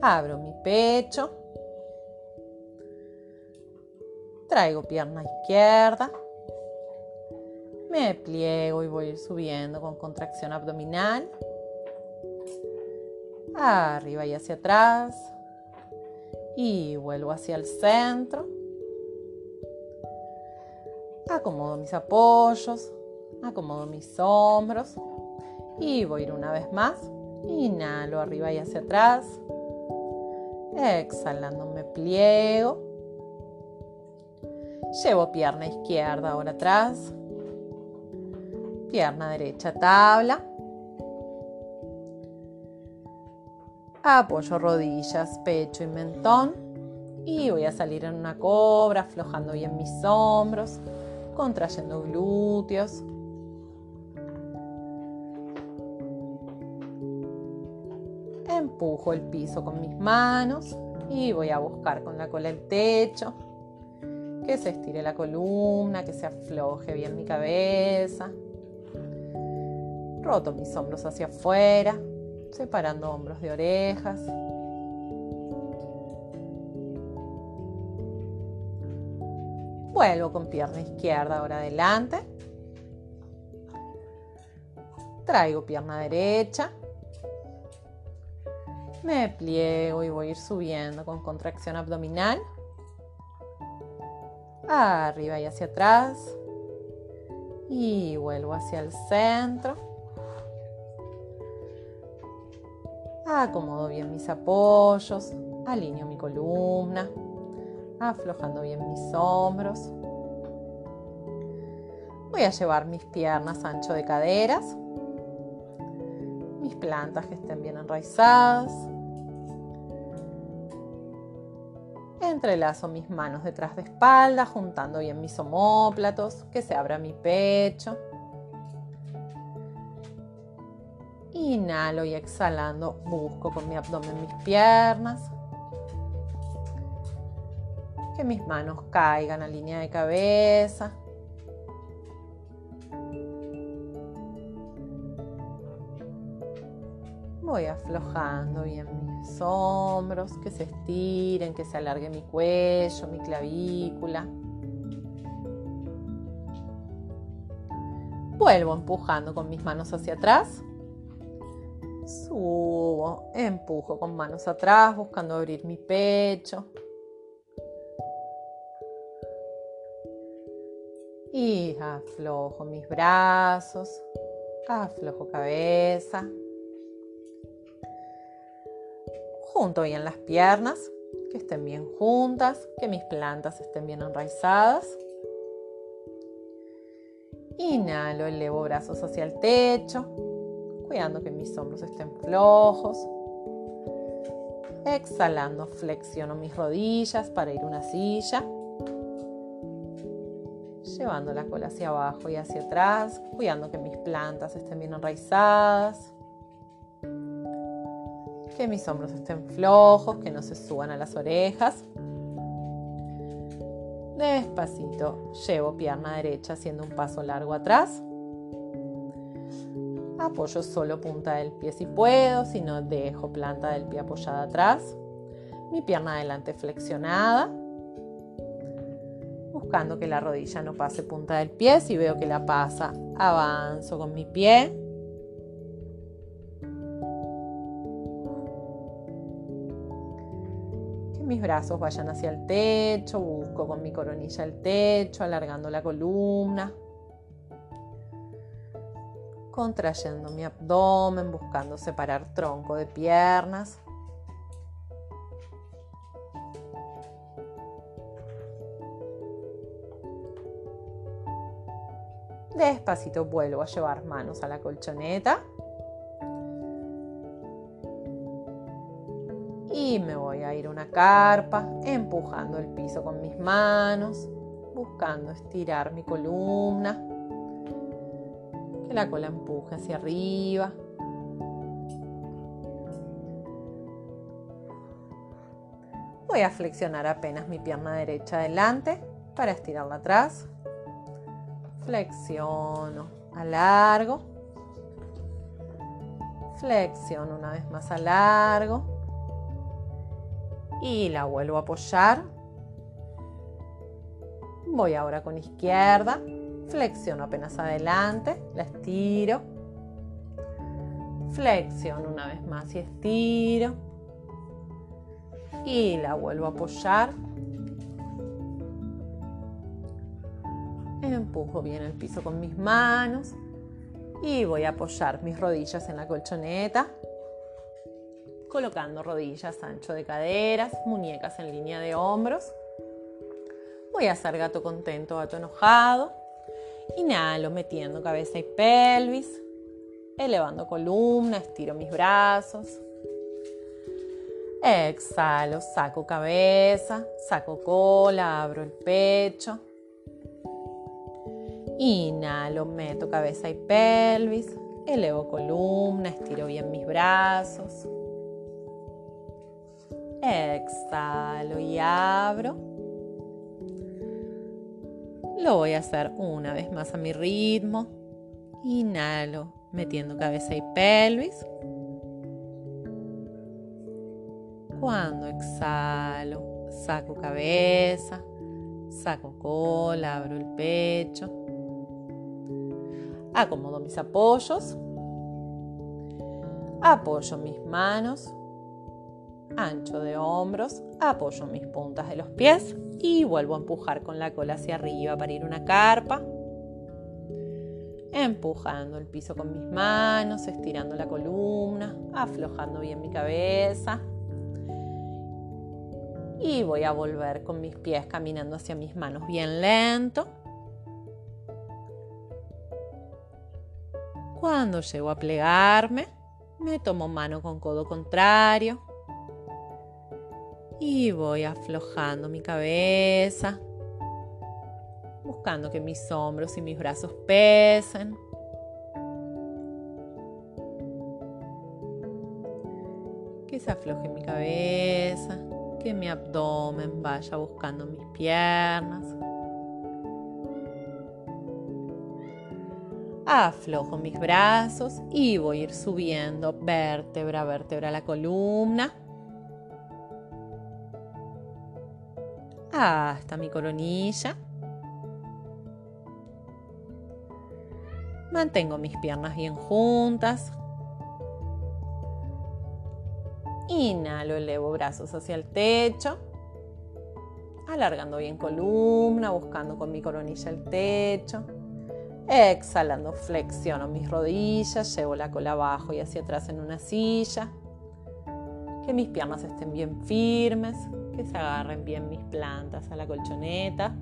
Abro mi pecho. Traigo pierna izquierda. Me pliego y voy subiendo con contracción abdominal. Arriba y hacia atrás. Y vuelvo hacia el centro. Acomodo mis apoyos. Acomodo mis hombros. Y voy a ir una vez más. Inhalo arriba y hacia atrás. Exhalando me pliego. Llevo pierna izquierda ahora atrás. Pierna derecha tabla. Apoyo rodillas, pecho y mentón. Y voy a salir en una cobra, aflojando bien mis hombros, contrayendo glúteos, empujo el piso con mis manos y voy a buscar con la cola el techo, que se estire la columna, que se afloje bien mi cabeza. Roto mis hombros hacia afuera, separando hombros de orejas. Vuelvo con pierna izquierda ahora adelante. Traigo pierna derecha me pliego y voy a ir subiendo con contracción abdominal. Arriba y hacia atrás. Y vuelvo hacia el centro. Acomodo bien mis apoyos. Alineo mi columna. Aflojando bien mis hombros. Voy a llevar mis piernas ancho de caderas. Mis plantas que estén bien enraizadas. Entrelazo mis manos detrás de espalda, juntando bien mis omóplatos, que se abra mi pecho. Inhalo y exhalando, busco con mi abdomen mis piernas. Que mis manos caigan a línea de cabeza. Voy aflojando bien mis hombros, que se estiren, que se alargue mi cuello, mi clavícula. Vuelvo empujando con mis manos hacia atrás. Subo, empujo con manos atrás, buscando abrir mi pecho. Y aflojo mis brazos, aflojo cabeza. Junto bien las piernas, que estén bien juntas, que mis plantas estén bien enraizadas. Inhalo, elevo brazos hacia el techo, cuidando que mis hombros estén flojos. Exhalando, flexiono mis rodillas para ir a una silla. Llevando la cola hacia abajo y hacia atrás, cuidando que mis plantas estén bien enraizadas que mis hombros estén flojos, que no se suban a las orejas. Despacito llevo pierna derecha haciendo un paso largo atrás. Apoyo solo punta del pie si puedo, si no dejo planta del pie apoyada atrás. Mi pierna adelante flexionada. Buscando que la rodilla no pase punta del pie. Si veo que la pasa, avanzo con mi pie mis brazos vayan hacia el techo, busco con mi coronilla el techo, alargando la columna, contrayendo mi abdomen, buscando separar tronco de piernas. Despacito vuelvo a llevar manos a la colchoneta. Carpa empujando el piso con mis manos, buscando estirar mi columna, que la cola empuje hacia arriba. Voy a flexionar apenas mi pierna derecha adelante para estirarla atrás. Flexiono, alargo. Flexiono una vez más a largo. Y la vuelvo a apoyar. Voy ahora con izquierda. Flexiono apenas adelante. La estiro. Flexiono una vez más y estiro. Y la vuelvo a apoyar. Empujo bien el piso con mis manos y voy a apoyar mis rodillas en la colchoneta, colocando rodillas ancho de caderas, muñecas en línea de hombros. Voy a hacer gato contento, gato enojado. Inhalo metiendo cabeza y pelvis, elevando columna, estiro mis brazos. Exhalo, saco cabeza, saco cola, abro el pecho. Inhalo, meto cabeza y pelvis, elevo columna, estiro bien mis brazos. Exhalo y abro. Lo voy a hacer una vez más a mi ritmo. Inhalo, metiendo cabeza y pelvis. Cuando exhalo, saco cabeza, saco cola, abro el pecho. Acomodo mis apoyos. Apoyo mis manos. Ancho de hombros. Apoyo mis puntas de los pies. Y vuelvo a empujar con la cola hacia arriba para ir una carpa. Empujando el piso con mis manos, estirando la columna, aflojando bien mi cabeza. Y voy a volver con mis pies caminando hacia mis manos bien lento. Cuando llego a plegarme, me tomo mano con codo contrario y voy aflojando mi cabeza, buscando que mis hombros y mis brazos pesen. Que se afloje mi cabeza, que mi abdomen vaya buscando mis piernas. aflojo mis brazos y voy a ir subiendo vértebra a vértebra la columna hasta mi coronilla. Mantengo mis piernas bien juntas. Inhalo, elevo brazos hacia el techo. Alargando bien columna, buscando con mi coronilla el techo. Exhalando, flexiono mis rodillas, llevo la cola abajo y hacia atrás en una silla. Que mis piernas estén bien firmes, que se agarren bien mis plantas a la colchoneta.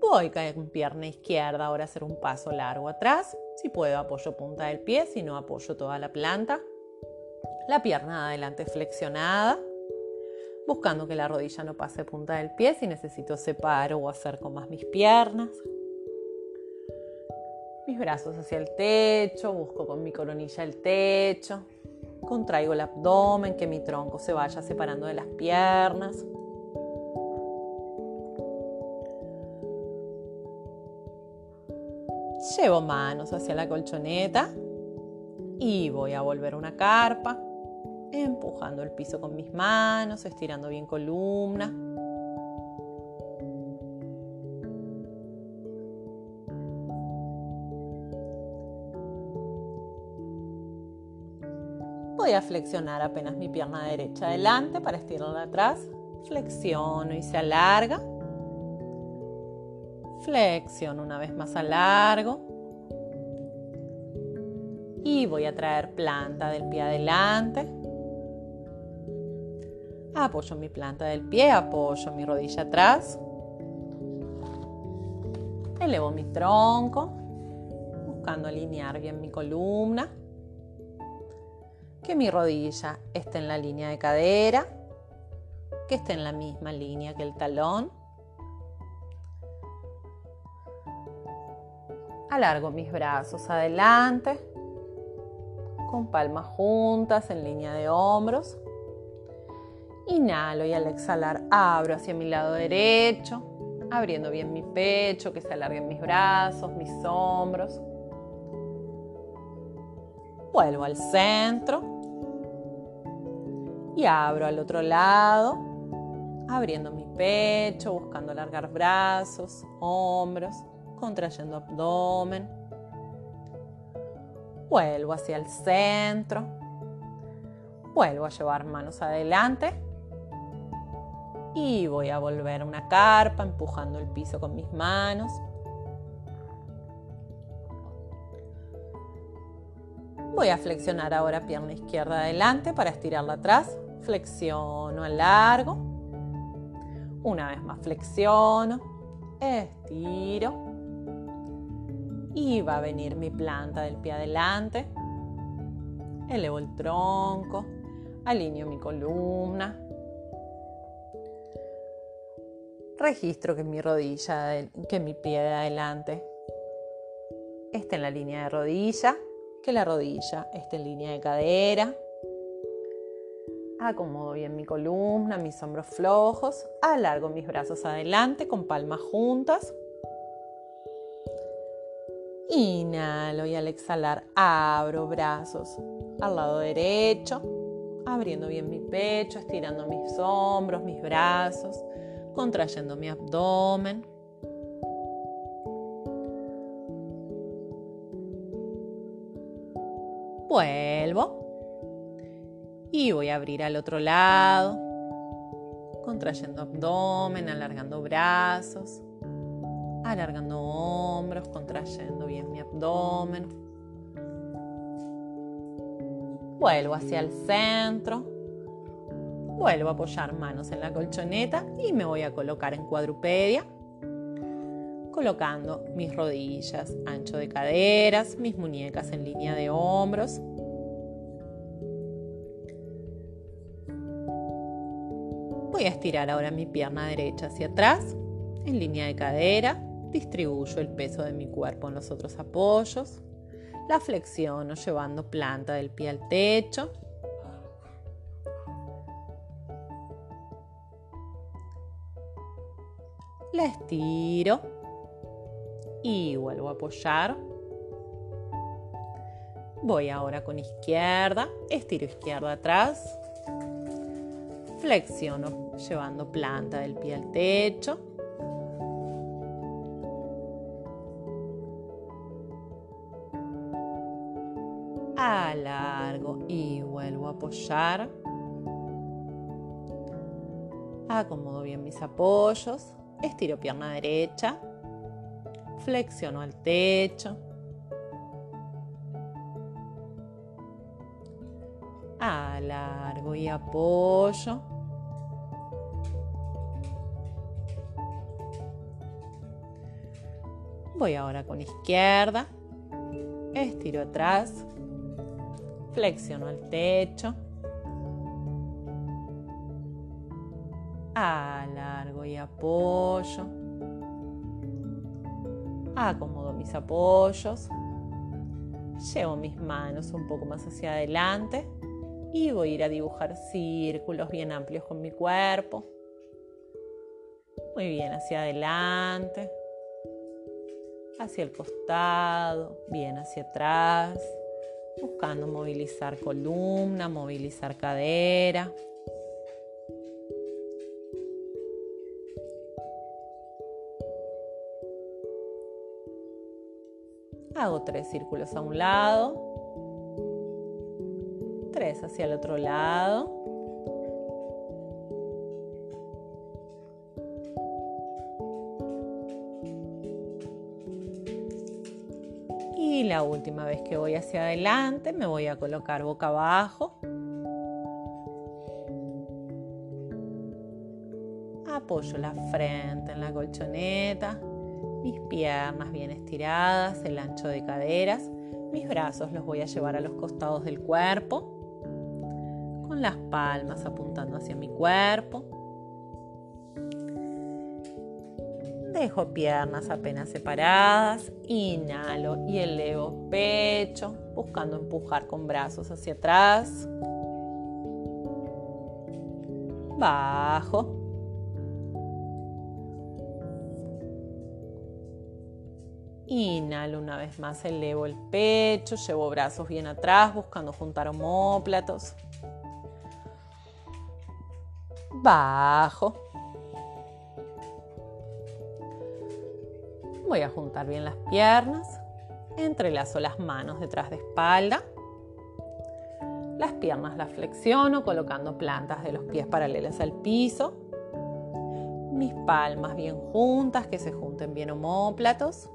Voy con pierna izquierda ahora hacer un paso largo atrás. Si puedo apoyo punta del pie, si no apoyo toda la planta. La pierna adelante flexionada buscando que la rodilla no pase punta del pie si necesito separo o acerco más mis piernas. Brazos hacia el techo, busco con mi coronilla el techo, contraigo el abdomen, que mi tronco se vaya separando de las piernas. Llevo manos hacia la colchoneta y voy a volver una carpa empujando el piso con mis manos, estirando bien columna. Voy a flexionar apenas mi pierna derecha adelante para estirarla atrás. Flexiono y se alarga. Flexiono una vez más a largo. Y voy a traer planta del pie adelante apoyo mi planta del pie, apoyo mi rodilla atrás, elevo mi tronco, buscando alinear bien mi columna. Que mi rodilla esté en la línea de cadera, que esté en la misma línea que el talón. Alargo mis brazos adelante, con palmas juntas en línea de hombros. Inhalo y al exhalar abro hacia mi lado derecho, abriendo bien mi pecho, que se alarguen mis brazos, mis hombros. Vuelvo al centro y abro al otro lado, abriendo mi pecho, buscando alargar brazos, hombros, contrayendo abdomen. Vuelvo hacia el centro. Vuelvo a llevar manos adelante. Y voy a volver a una carpa empujando el piso con mis manos. Voy a flexionar ahora pierna izquierda adelante para estirarla atrás. Flexiono, largo. Una vez más flexiono, estiro. Y va a venir mi planta del pie adelante. Elevo el tronco, alineo mi columna. Registro que mi rodilla, que mi pie de adelante esté en la línea de rodilla que la rodilla esté en línea de cadera. Acomodo bien mi columna, mis hombros flojos. Alargo mis brazos adelante con palmas juntas. Inhalo y al exhalar abro brazos al lado derecho, abriendo bien mi pecho, estirando mis hombros, mis brazos, contrayendo mi abdomen. Vuelvo. Y voy a abrir al otro lado, contrayendo abdomen, alargando brazos, alargando hombros, contrayendo bien mi abdomen. Vuelvo hacia el centro. Vuelvo a apoyar manos en la colchoneta y me voy a colocar en cuadrupedia colocando mis rodillas ancho de caderas, mis muñecas en línea de hombros. Voy a estirar ahora mi pierna derecha hacia atrás, en línea de cadera, distribuyo el peso de mi cuerpo en los otros apoyos, la flexiono llevando planta del pie al techo. La estiro y vuelvo a apoyar. Voy ahora con izquierda, estiro izquierda atrás, flexiono llevando planta del pie al techo. Alargo y vuelvo a apoyar. Acomodo bien mis apoyos, estiro pierna derecha, flexiono al techo. Alargo y apoyo. Voy ahora con izquierda. Estiro atrás. Flexiono al techo. Alargo y apoyo acomodo mis apoyos, llevo mis manos un poco más hacia adelante y voy a ir a dibujar círculos bien amplios con mi cuerpo. Muy bien, hacia adelante, hacia el costado, bien hacia atrás, buscando movilizar columna, movilizar cadera. Hago tres círculos a un lado, tres hacia el otro lado. Y la última vez que voy hacia adelante me voy a colocar boca abajo. Apoyo la frente en la colchoneta mis piernas bien estiradas, el ancho de caderas, mis brazos los voy a llevar a los costados del cuerpo. con las palmas apuntando hacia mi cuerpo. Dejo piernas apenas separadas, inhalo y elevo pecho, buscando empujar con brazos hacia atrás. Bajo. Inhalo una vez más, elevo el pecho, llevo brazos bien atrás buscando juntar homóplatos. Bajo. Voy a juntar bien las piernas. Entrelazo las manos detrás de espalda. Las piernas las flexiono colocando plantas de los pies paralelas al piso. Mis palmas bien juntas, que se junten bien homóplatos.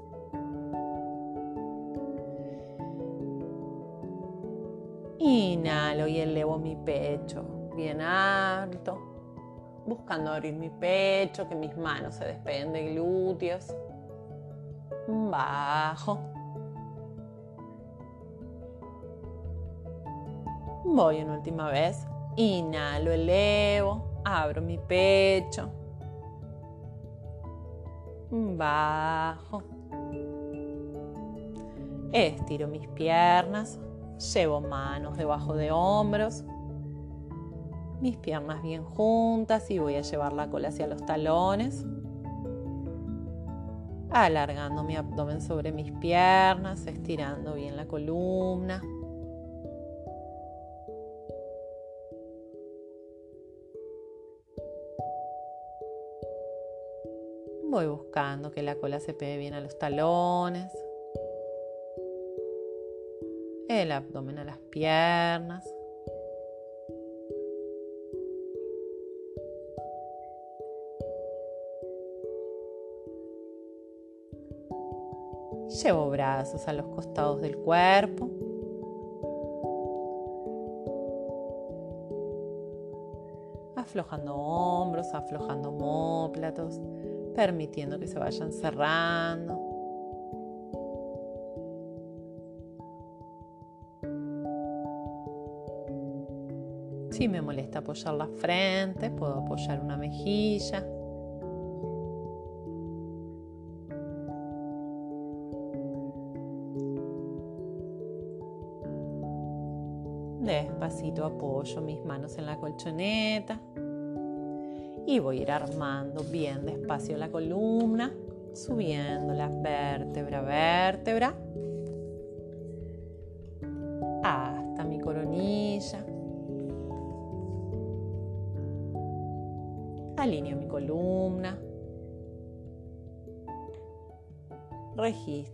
Inhalo y elevo mi pecho bien alto, buscando abrir mi pecho, que mis manos se despeguen de glúteos. Bajo. Voy una última vez. Inhalo, elevo, abro mi pecho. Bajo. Estiro mis piernas, Llevo manos debajo de hombros, mis piernas bien juntas y voy a llevar la cola hacia los talones. Alargando mi abdomen sobre mis piernas, estirando bien la columna. Voy buscando que la cola se pegue bien a los talones el abdomen a las piernas. Llevo brazos a los costados del cuerpo. Aflojando hombros, aflojando homóplatos, permitiendo que se vayan cerrando. Si me molesta apoyar la frente, puedo apoyar una mejilla. Despacito apoyo mis manos en la colchoneta y voy a ir armando bien despacio la columna, subiendo la vértebra vértebra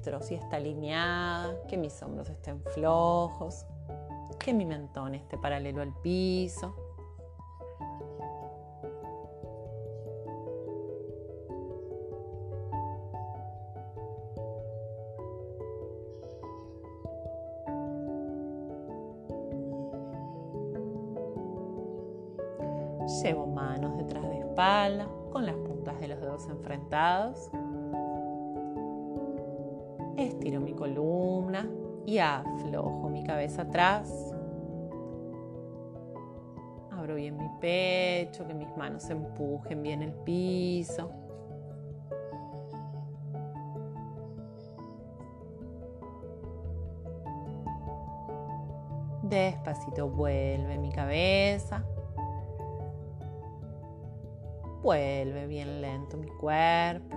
Si está alineada, que mis hombros estén flojos, que mi mentón esté paralelo al piso. Cabeza atrás. Abro bien mi pecho, que mis manos empujen bien el piso. Despacito vuelve mi cabeza Vuelve bien lento mi cuerpo.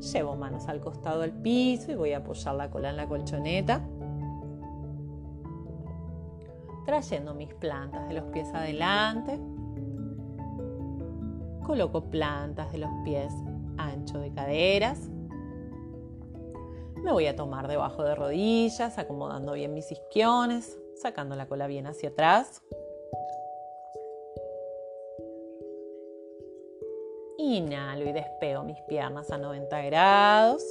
Llevo manos al costado del piso y voy a apoyar la cola en la colchoneta. Trayendo mis plantas de los pies adelante. Coloco plantas de los pies ancho de caderas. Me voy a tomar debajo de rodillas, acomodando bien mis isquiones, sacando la cola bien hacia atrás. Inhalo y despego mis piernas a 90 grados.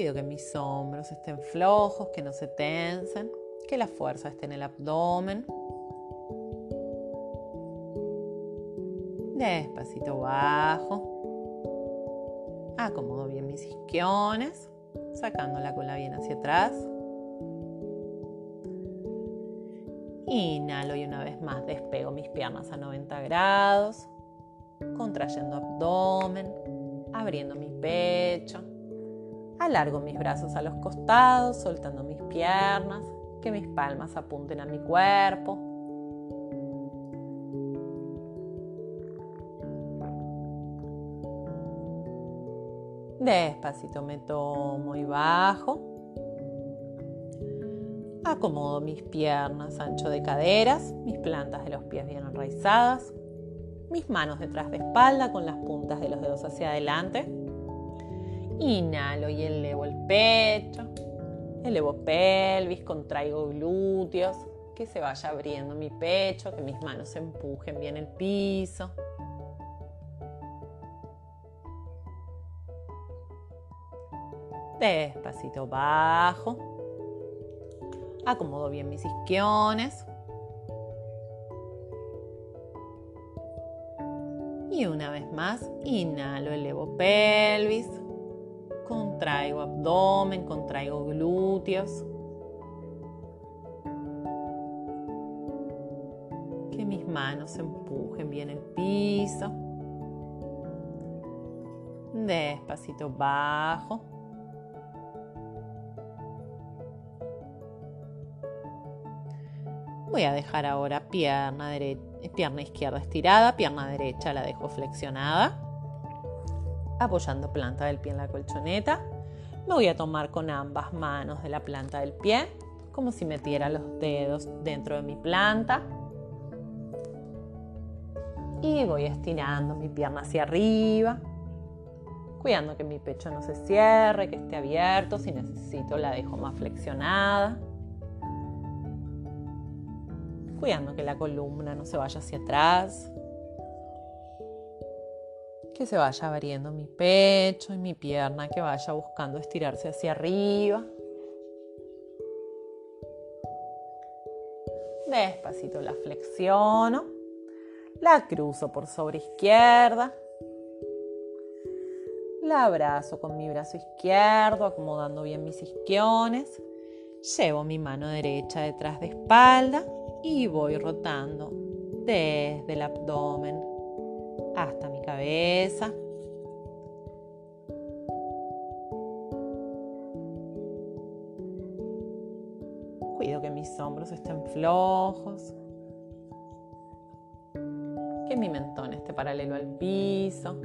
Cuido que mis hombros estén flojos, que no se tensen, que la fuerza esté en el abdomen. Despacito bajo. Acomodo bien mis isquiones. sacando la cola bien hacia atrás. Inhalo y una vez más despego mis piernas a 90 grados, contrayendo abdomen, abriendo mi pecho. Alargo mis brazos a los costados, soltando mis piernas, que mis palmas apunten a mi cuerpo. Despacito me tomo y bajo. Acomodo mis piernas ancho de caderas, mis plantas de los pies bien enraizadas, mis manos detrás de espalda con las puntas de los dedos hacia adelante. Inhalo y elevo el pecho, elevo pelvis, contraigo glúteos, que se vaya abriendo mi pecho, que mis manos empujen bien el piso. Despacito bajo. Acomodo bien mis isquiones. Y una vez más, inhalo, elevo pelvis. Contraigo abdomen, contraigo glúteos. Que mis manos empujen bien el piso. Despacito bajo. Voy a dejar ahora pierna, pierna izquierda estirada, pierna derecha la dejo flexionada, apoyando planta del pie en la colchoneta. Me voy a tomar con ambas manos de la planta del pie, como si metiera los dedos dentro de mi planta. Y voy estirando mi pierna hacia arriba, cuidando que mi pecho no se cierre, que esté abierto. Si necesito, la dejo más flexionada cuidando que la columna no se vaya hacia atrás, que se vaya abriendo mi pecho y mi pierna, que vaya buscando estirarse hacia arriba. Despacito la flexiono, la cruzo por sobre izquierda, la abrazo con mi brazo izquierdo, acomodando bien mis isquiones. Llevo mi mano derecha detrás de espalda y voy rotando desde el abdomen hasta mi cabeza. Cuido que mis hombros estén flojos, que mi mentón esté paralelo al piso,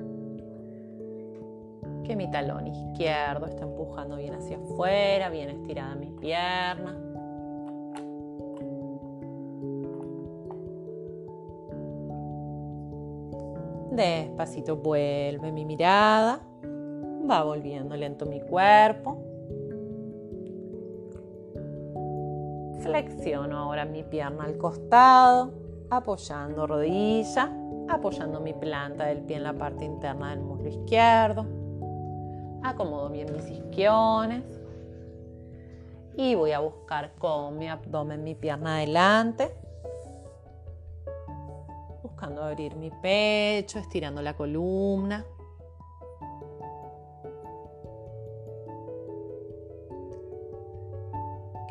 que mi talón izquierdo esté empujando bien hacia afuera, bien estirada mi pierna. Despacito vuelve mi mirada, va volviendo lento mi cuerpo. Flexiono ahora mi pierna al costado, apoyando rodilla, apoyando mi planta del pie en la parte interna del muslo izquierdo. Acomodo bien mis isquiones y voy a buscar con mi abdomen mi pierna adelante buscando abrir mi pecho, estirando la columna.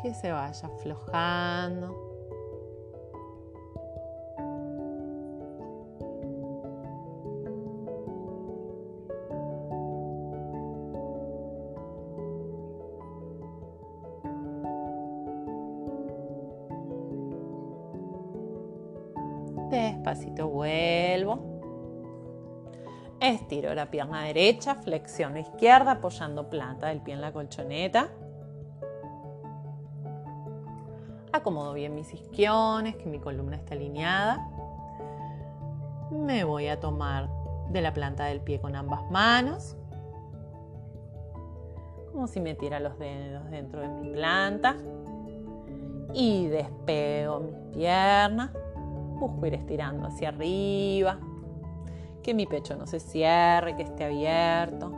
Que se vaya aflojando. Despacito vuelvo. Estiro la pierna derecha, flexiono izquierda, apoyando planta del pie en la colchoneta. Acomodo bien mis isquiones, que mi columna esté alineada. Me voy a tomar de la planta del pie con ambas manos. Como si metiera los dedos dentro de mi planta. Y despego mis piernas Busco ir estirando hacia arriba, que mi pecho no se cierre, que esté abierto,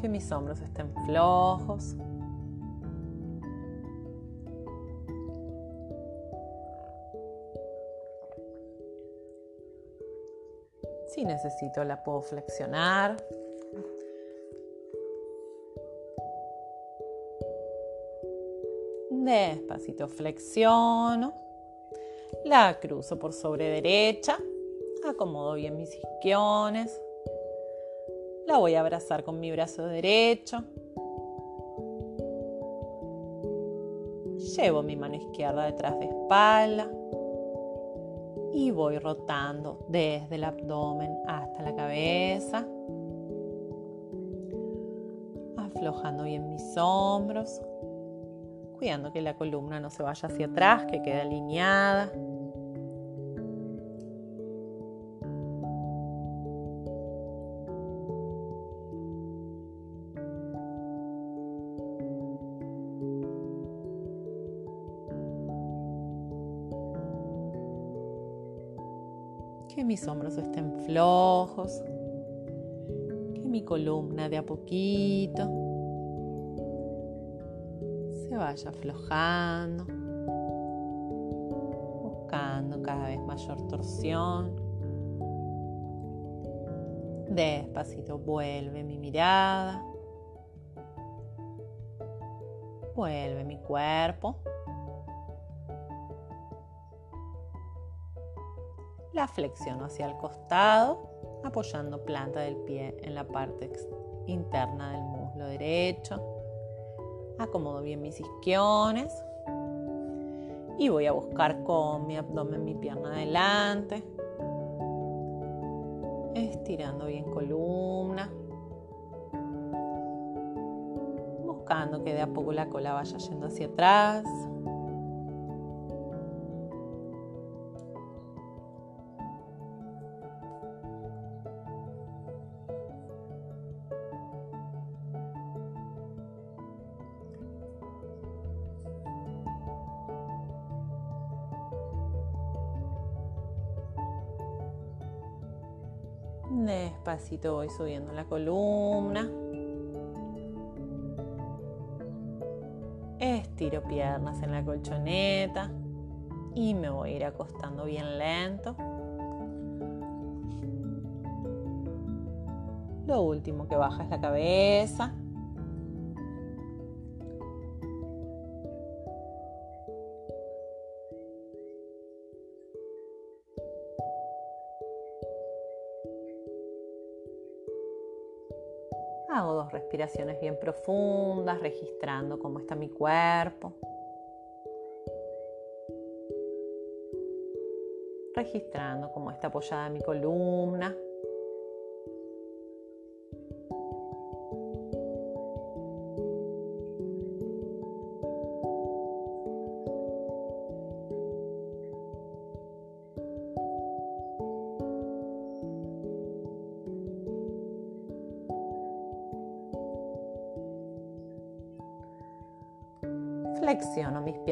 que mis hombros estén flojos. Si necesito la puedo flexionar. Despacito flexiono. La cruzo por sobre derecha. Acomodo bien mis isquiones. La voy a abrazar con mi brazo derecho. Llevo mi mano izquierda detrás de espalda y voy rotando desde el abdomen hasta la cabeza, aflojando bien mis hombros, cuidando que la columna no se vaya hacia atrás, que quede alineada. que mis hombros estén flojos, que mi columna de a poquito vaya aflojando, buscando cada vez mayor torsión. Despacito vuelve mi mirada, vuelve mi cuerpo. La flexiono hacia el costado, apoyando planta del pie en la parte interna del muslo derecho. Acomodo bien mis isquiones. Y voy a buscar con mi abdomen mi pierna adelante. Estirando bien columna. Buscando que de a poco la cola vaya yendo hacia atrás. Despacito voy subiendo la columna. Estiro piernas en la colchoneta y me voy a ir acostando bien lento. Lo último que baja es la cabeza. Respiraciones bien profundas, registrando cómo está mi cuerpo. Registrando cómo está apoyada mi columna.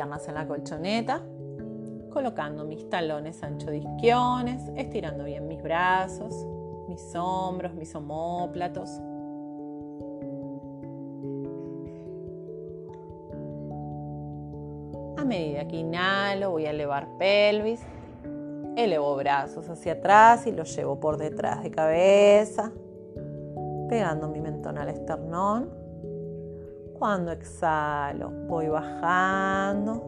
Piernas en la colchoneta, colocando mis talones ancho de isquiones, estirando bien mis brazos, mis hombros, mis omóplatos. A medida que inhalo voy a elevar pelvis, elevo brazos hacia atrás y los llevo por detrás de cabeza, pegando mi mentón al esternón. Cuando exhalo, voy bajando,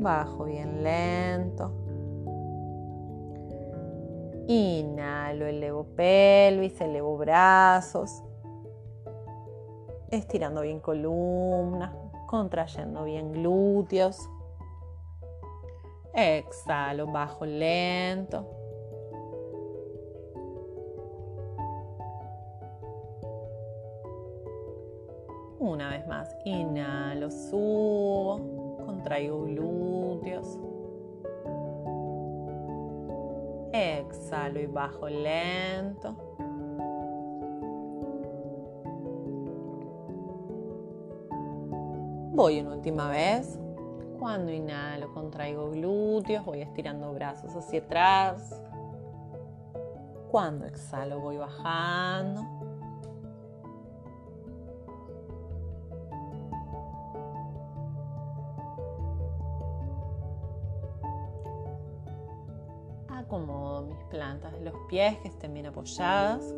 bajo bien lento. Inhalo, elevo pelvis, elevo brazos, estirando bien columna, contrayendo bien glúteos. Exhalo, bajo lento. Inhalo, subo, contraigo glúteos. Exhalo y bajo lento. Voy una última vez. Cuando inhalo, contraigo glúteos, voy estirando brazos hacia atrás. Cuando exhalo, voy bajando. Acomodo mis plantas de los pies que estén bien apoyadas.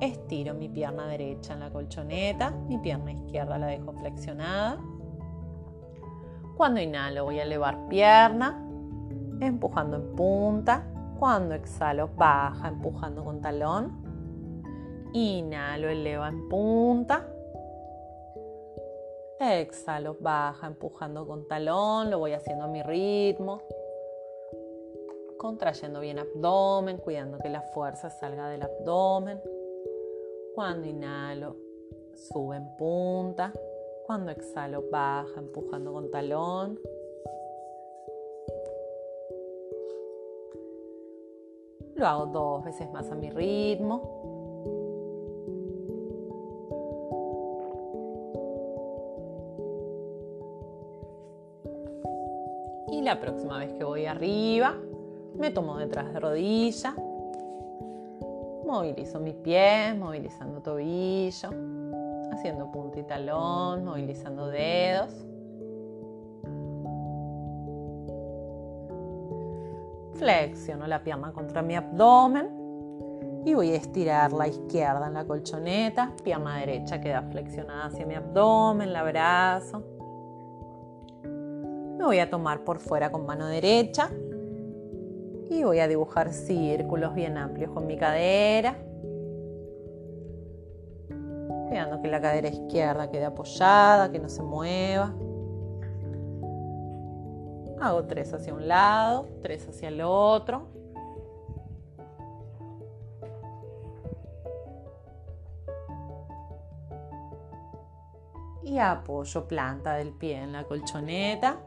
Estiro mi pierna derecha en la colchoneta, mi pierna izquierda la dejo flexionada. Cuando inhalo voy a elevar pierna, empujando en punta. Cuando exhalo baja, empujando con talón. Inhalo, eleva en punta. Exhalo, baja, empujando con talón. Lo voy haciendo a mi ritmo. Contrayendo bien abdomen, cuidando que la fuerza salga del abdomen. Cuando inhalo, sube en punta. Cuando exhalo, baja, empujando con talón. Lo hago dos veces más a mi ritmo. Y la próxima vez que voy arriba, me tomo detrás de rodilla. Movilizo mis pies, movilizando tobillo, haciendo punta y talón, movilizando dedos. Flexiono la pierna contra mi abdomen. Y voy a estirar la izquierda en la colchoneta, pierna derecha queda flexionada hacia mi abdomen, la abrazo. Me voy a tomar por fuera con mano derecha y voy a dibujar círculos bien amplios con mi cadera. Cuidando que la cadera izquierda quede apoyada, que no se mueva. Hago tres hacia un lado, tres hacia el otro. Y apoyo planta del pie en la colchoneta.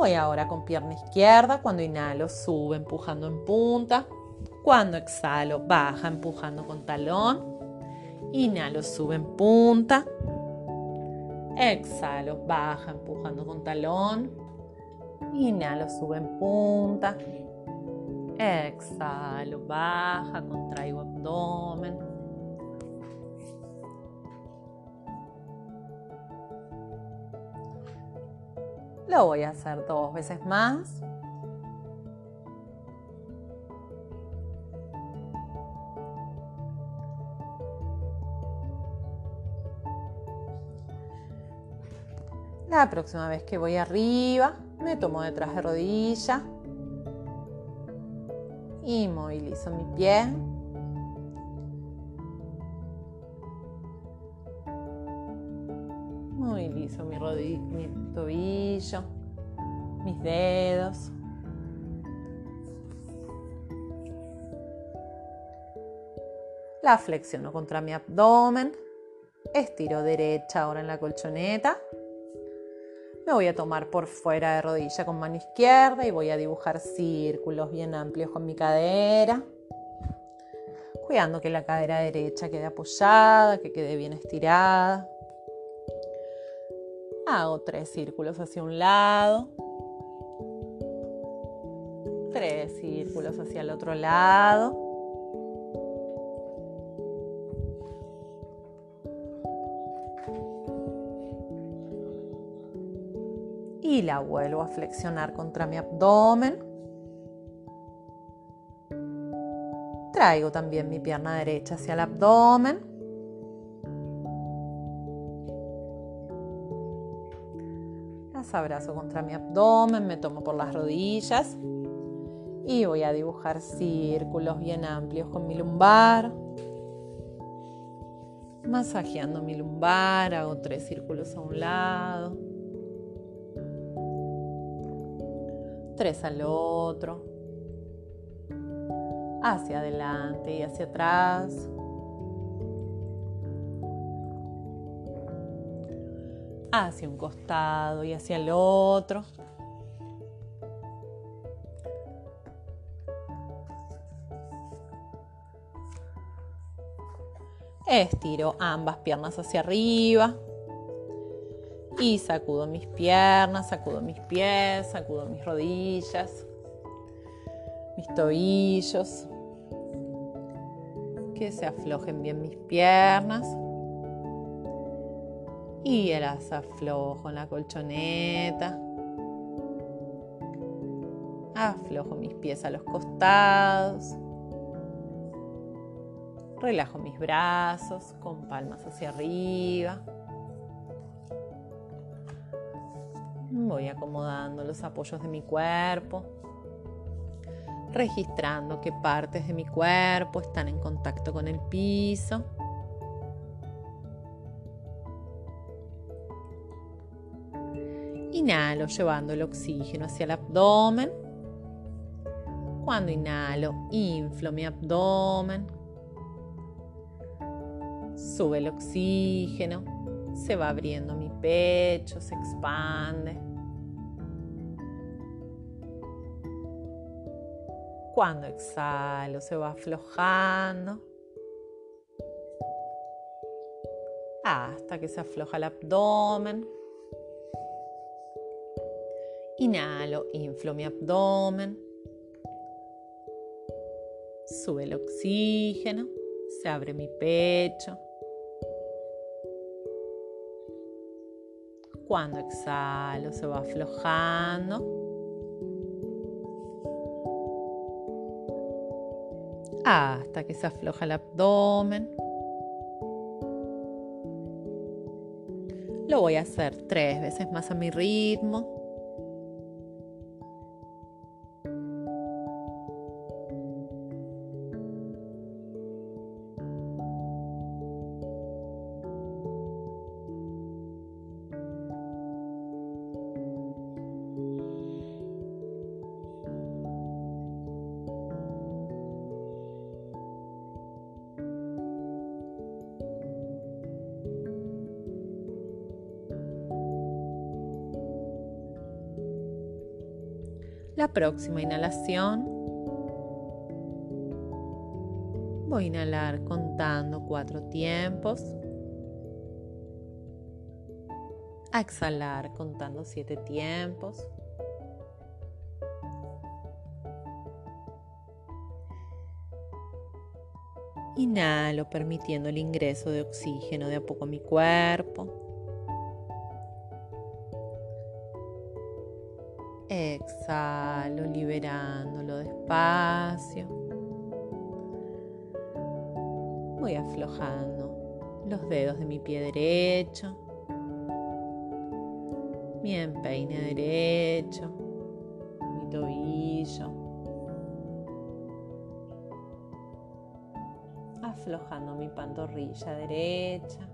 Voy ahora con pierna izquierda. Cuando inhalo, sube empujando en punta. Cuando exhalo, baja empujando con talón. Inhalo, sube en punta. Exhalo, baja empujando con talón. Inhalo, sube en punta. Exhalo, baja, contraigo abdomen. Lo voy a hacer dos veces más. La próxima vez que voy arriba, me tomo detrás de rodilla y movilizo mi pie. Mi, mi tobillo, mis dedos. La flexiono contra mi abdomen. Estiro derecha ahora en la colchoneta. Me voy a tomar por fuera de rodilla con mano izquierda y voy a dibujar círculos bien amplios con mi cadera. Cuidando que la cadera derecha quede apoyada, que quede bien estirada. Hago tres círculos hacia un lado, tres círculos hacia el otro lado. Y la vuelvo a flexionar contra mi abdomen. Traigo también mi pierna derecha hacia el abdomen. Abrazo contra mi abdomen, me tomo por las rodillas y voy a dibujar círculos bien amplios con mi lumbar. Masajeando mi lumbar, hago tres círculos a un lado, tres al otro, hacia adelante y hacia atrás. Hacia un costado y hacia el otro. Estiro ambas piernas hacia arriba y sacudo mis piernas, sacudo mis pies, sacudo mis rodillas, mis tobillos. Que se aflojen bien mis piernas y las aflojo en la colchoneta. Aflojo mis pies a los costados. Relajo mis brazos con palmas hacia arriba. Voy acomodando los apoyos de mi cuerpo, registrando qué partes de mi cuerpo están en contacto con el piso. Inhalo llevando el oxígeno hacia el abdomen. Cuando inhalo, inflo mi abdomen. Sube el oxígeno, se va abriendo mi pecho, se expande. Cuando exhalo, se va aflojando. Hasta que se afloja el abdomen. Inhalo, inflo mi abdomen. Sube el oxígeno, se abre mi pecho. Cuando exhalo se va aflojando. Hasta que se afloja el abdomen. Lo voy a hacer tres veces más a mi ritmo. La próxima inhalación voy a inhalar contando cuatro tiempos. Exhalar contando siete tiempos. Inhalo permitiendo el ingreso de oxígeno de a poco a mi cuerpo. Exhalo, liberándolo despacio. Voy aflojando los dedos de mi pie derecho, mi empeine derecho, mi tobillo. Aflojando mi pantorrilla derecha,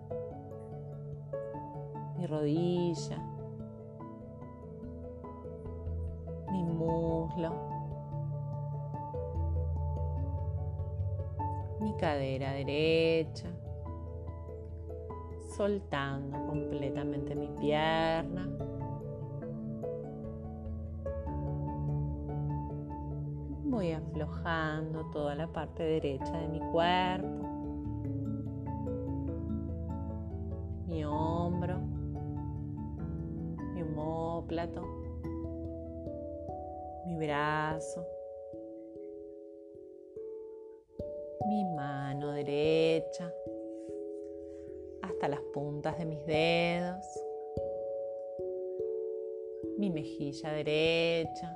mi rodilla mi cadera derecha, soltando completamente mi pierna. Voy aflojando toda la parte derecha de mi cuerpo, mi hombro, mi homóplato mi mano derecha, hasta las puntas de mis dedos, mi mejilla derecha,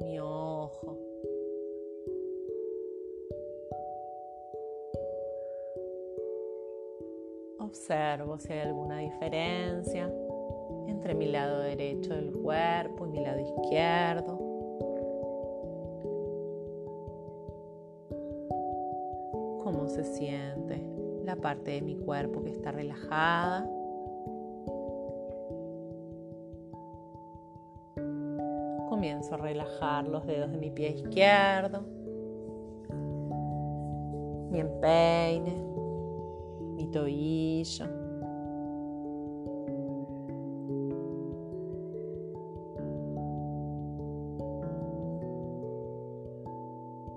mi ojo. Observo si hay alguna diferencia entre mi lado derecho del cuerpo y mi lado izquierdo. Se siente la parte de mi cuerpo que está relajada. Comienzo a relajar los dedos de mi pie izquierdo, mi empeine, mi tobillo.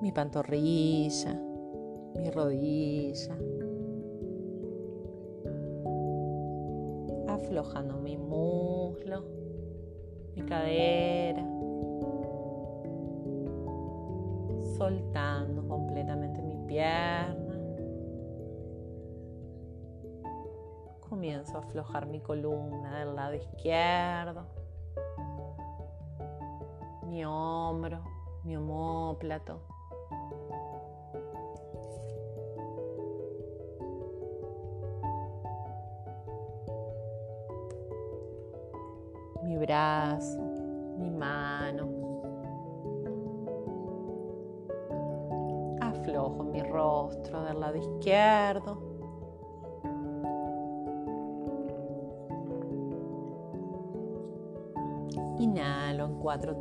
Mi pantorrilla mi rodilla, aflojando mi muslo, mi cadera, soltando completamente mi pierna. Comienzo a aflojar mi columna del lado izquierdo, mi hombro, mi homóplato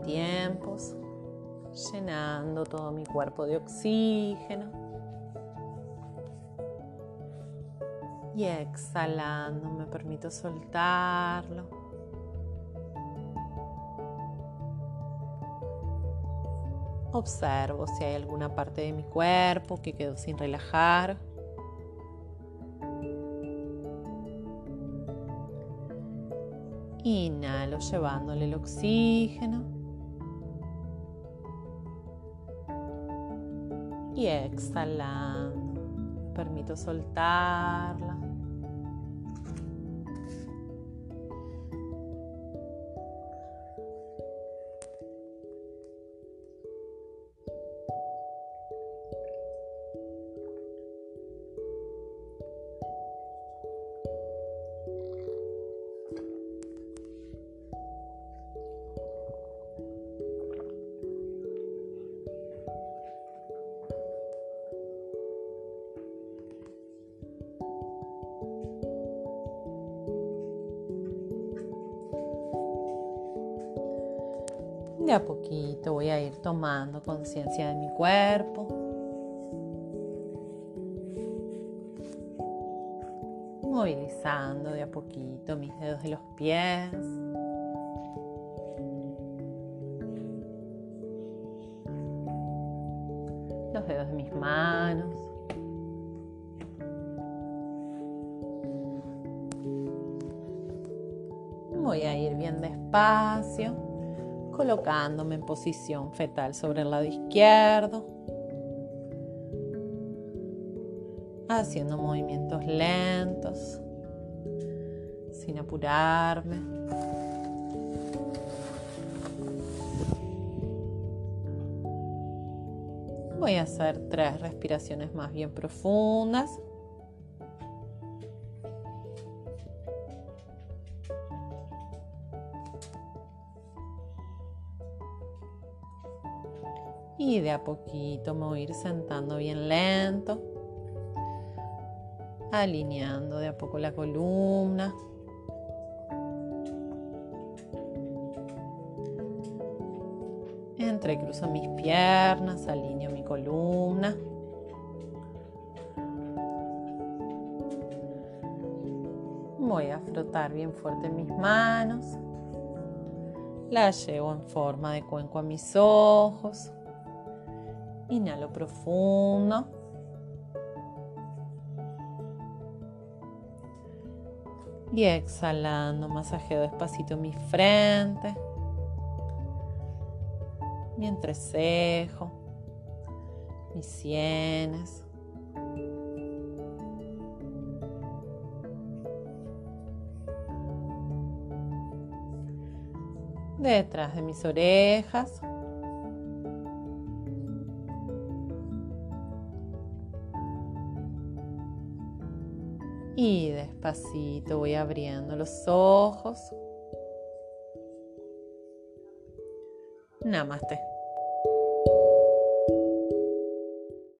tiempos, llenando todo mi cuerpo de oxígeno. Y exhalando me permito soltarlo. Observo si hay alguna parte de mi cuerpo que quedó sin relajar. Inhalo llevándole el oxígeno. Y exhalando, permito soltarla. Tomando conciencia de mi cuerpo. Movilizando de a poquito mis dedos de los pies. Colocándome en posición fetal sobre el lado izquierdo, haciendo movimientos lentos, sin apurarme. Voy a hacer tres respiraciones más bien profundas. Y de a poquito me voy a ir sentando bien lento, alineando de a poco la columna. Entrecruzo mis piernas, alineo mi columna. Voy a frotar bien fuerte mis manos. Las llevo en forma de cuenco a mis ojos. Inhalo profundo. Y exhalando, masajeo despacito mi frente, mi entrecejo, mis sienes. Detrás de mis orejas. Despacito voy abriendo los ojos. Namaste.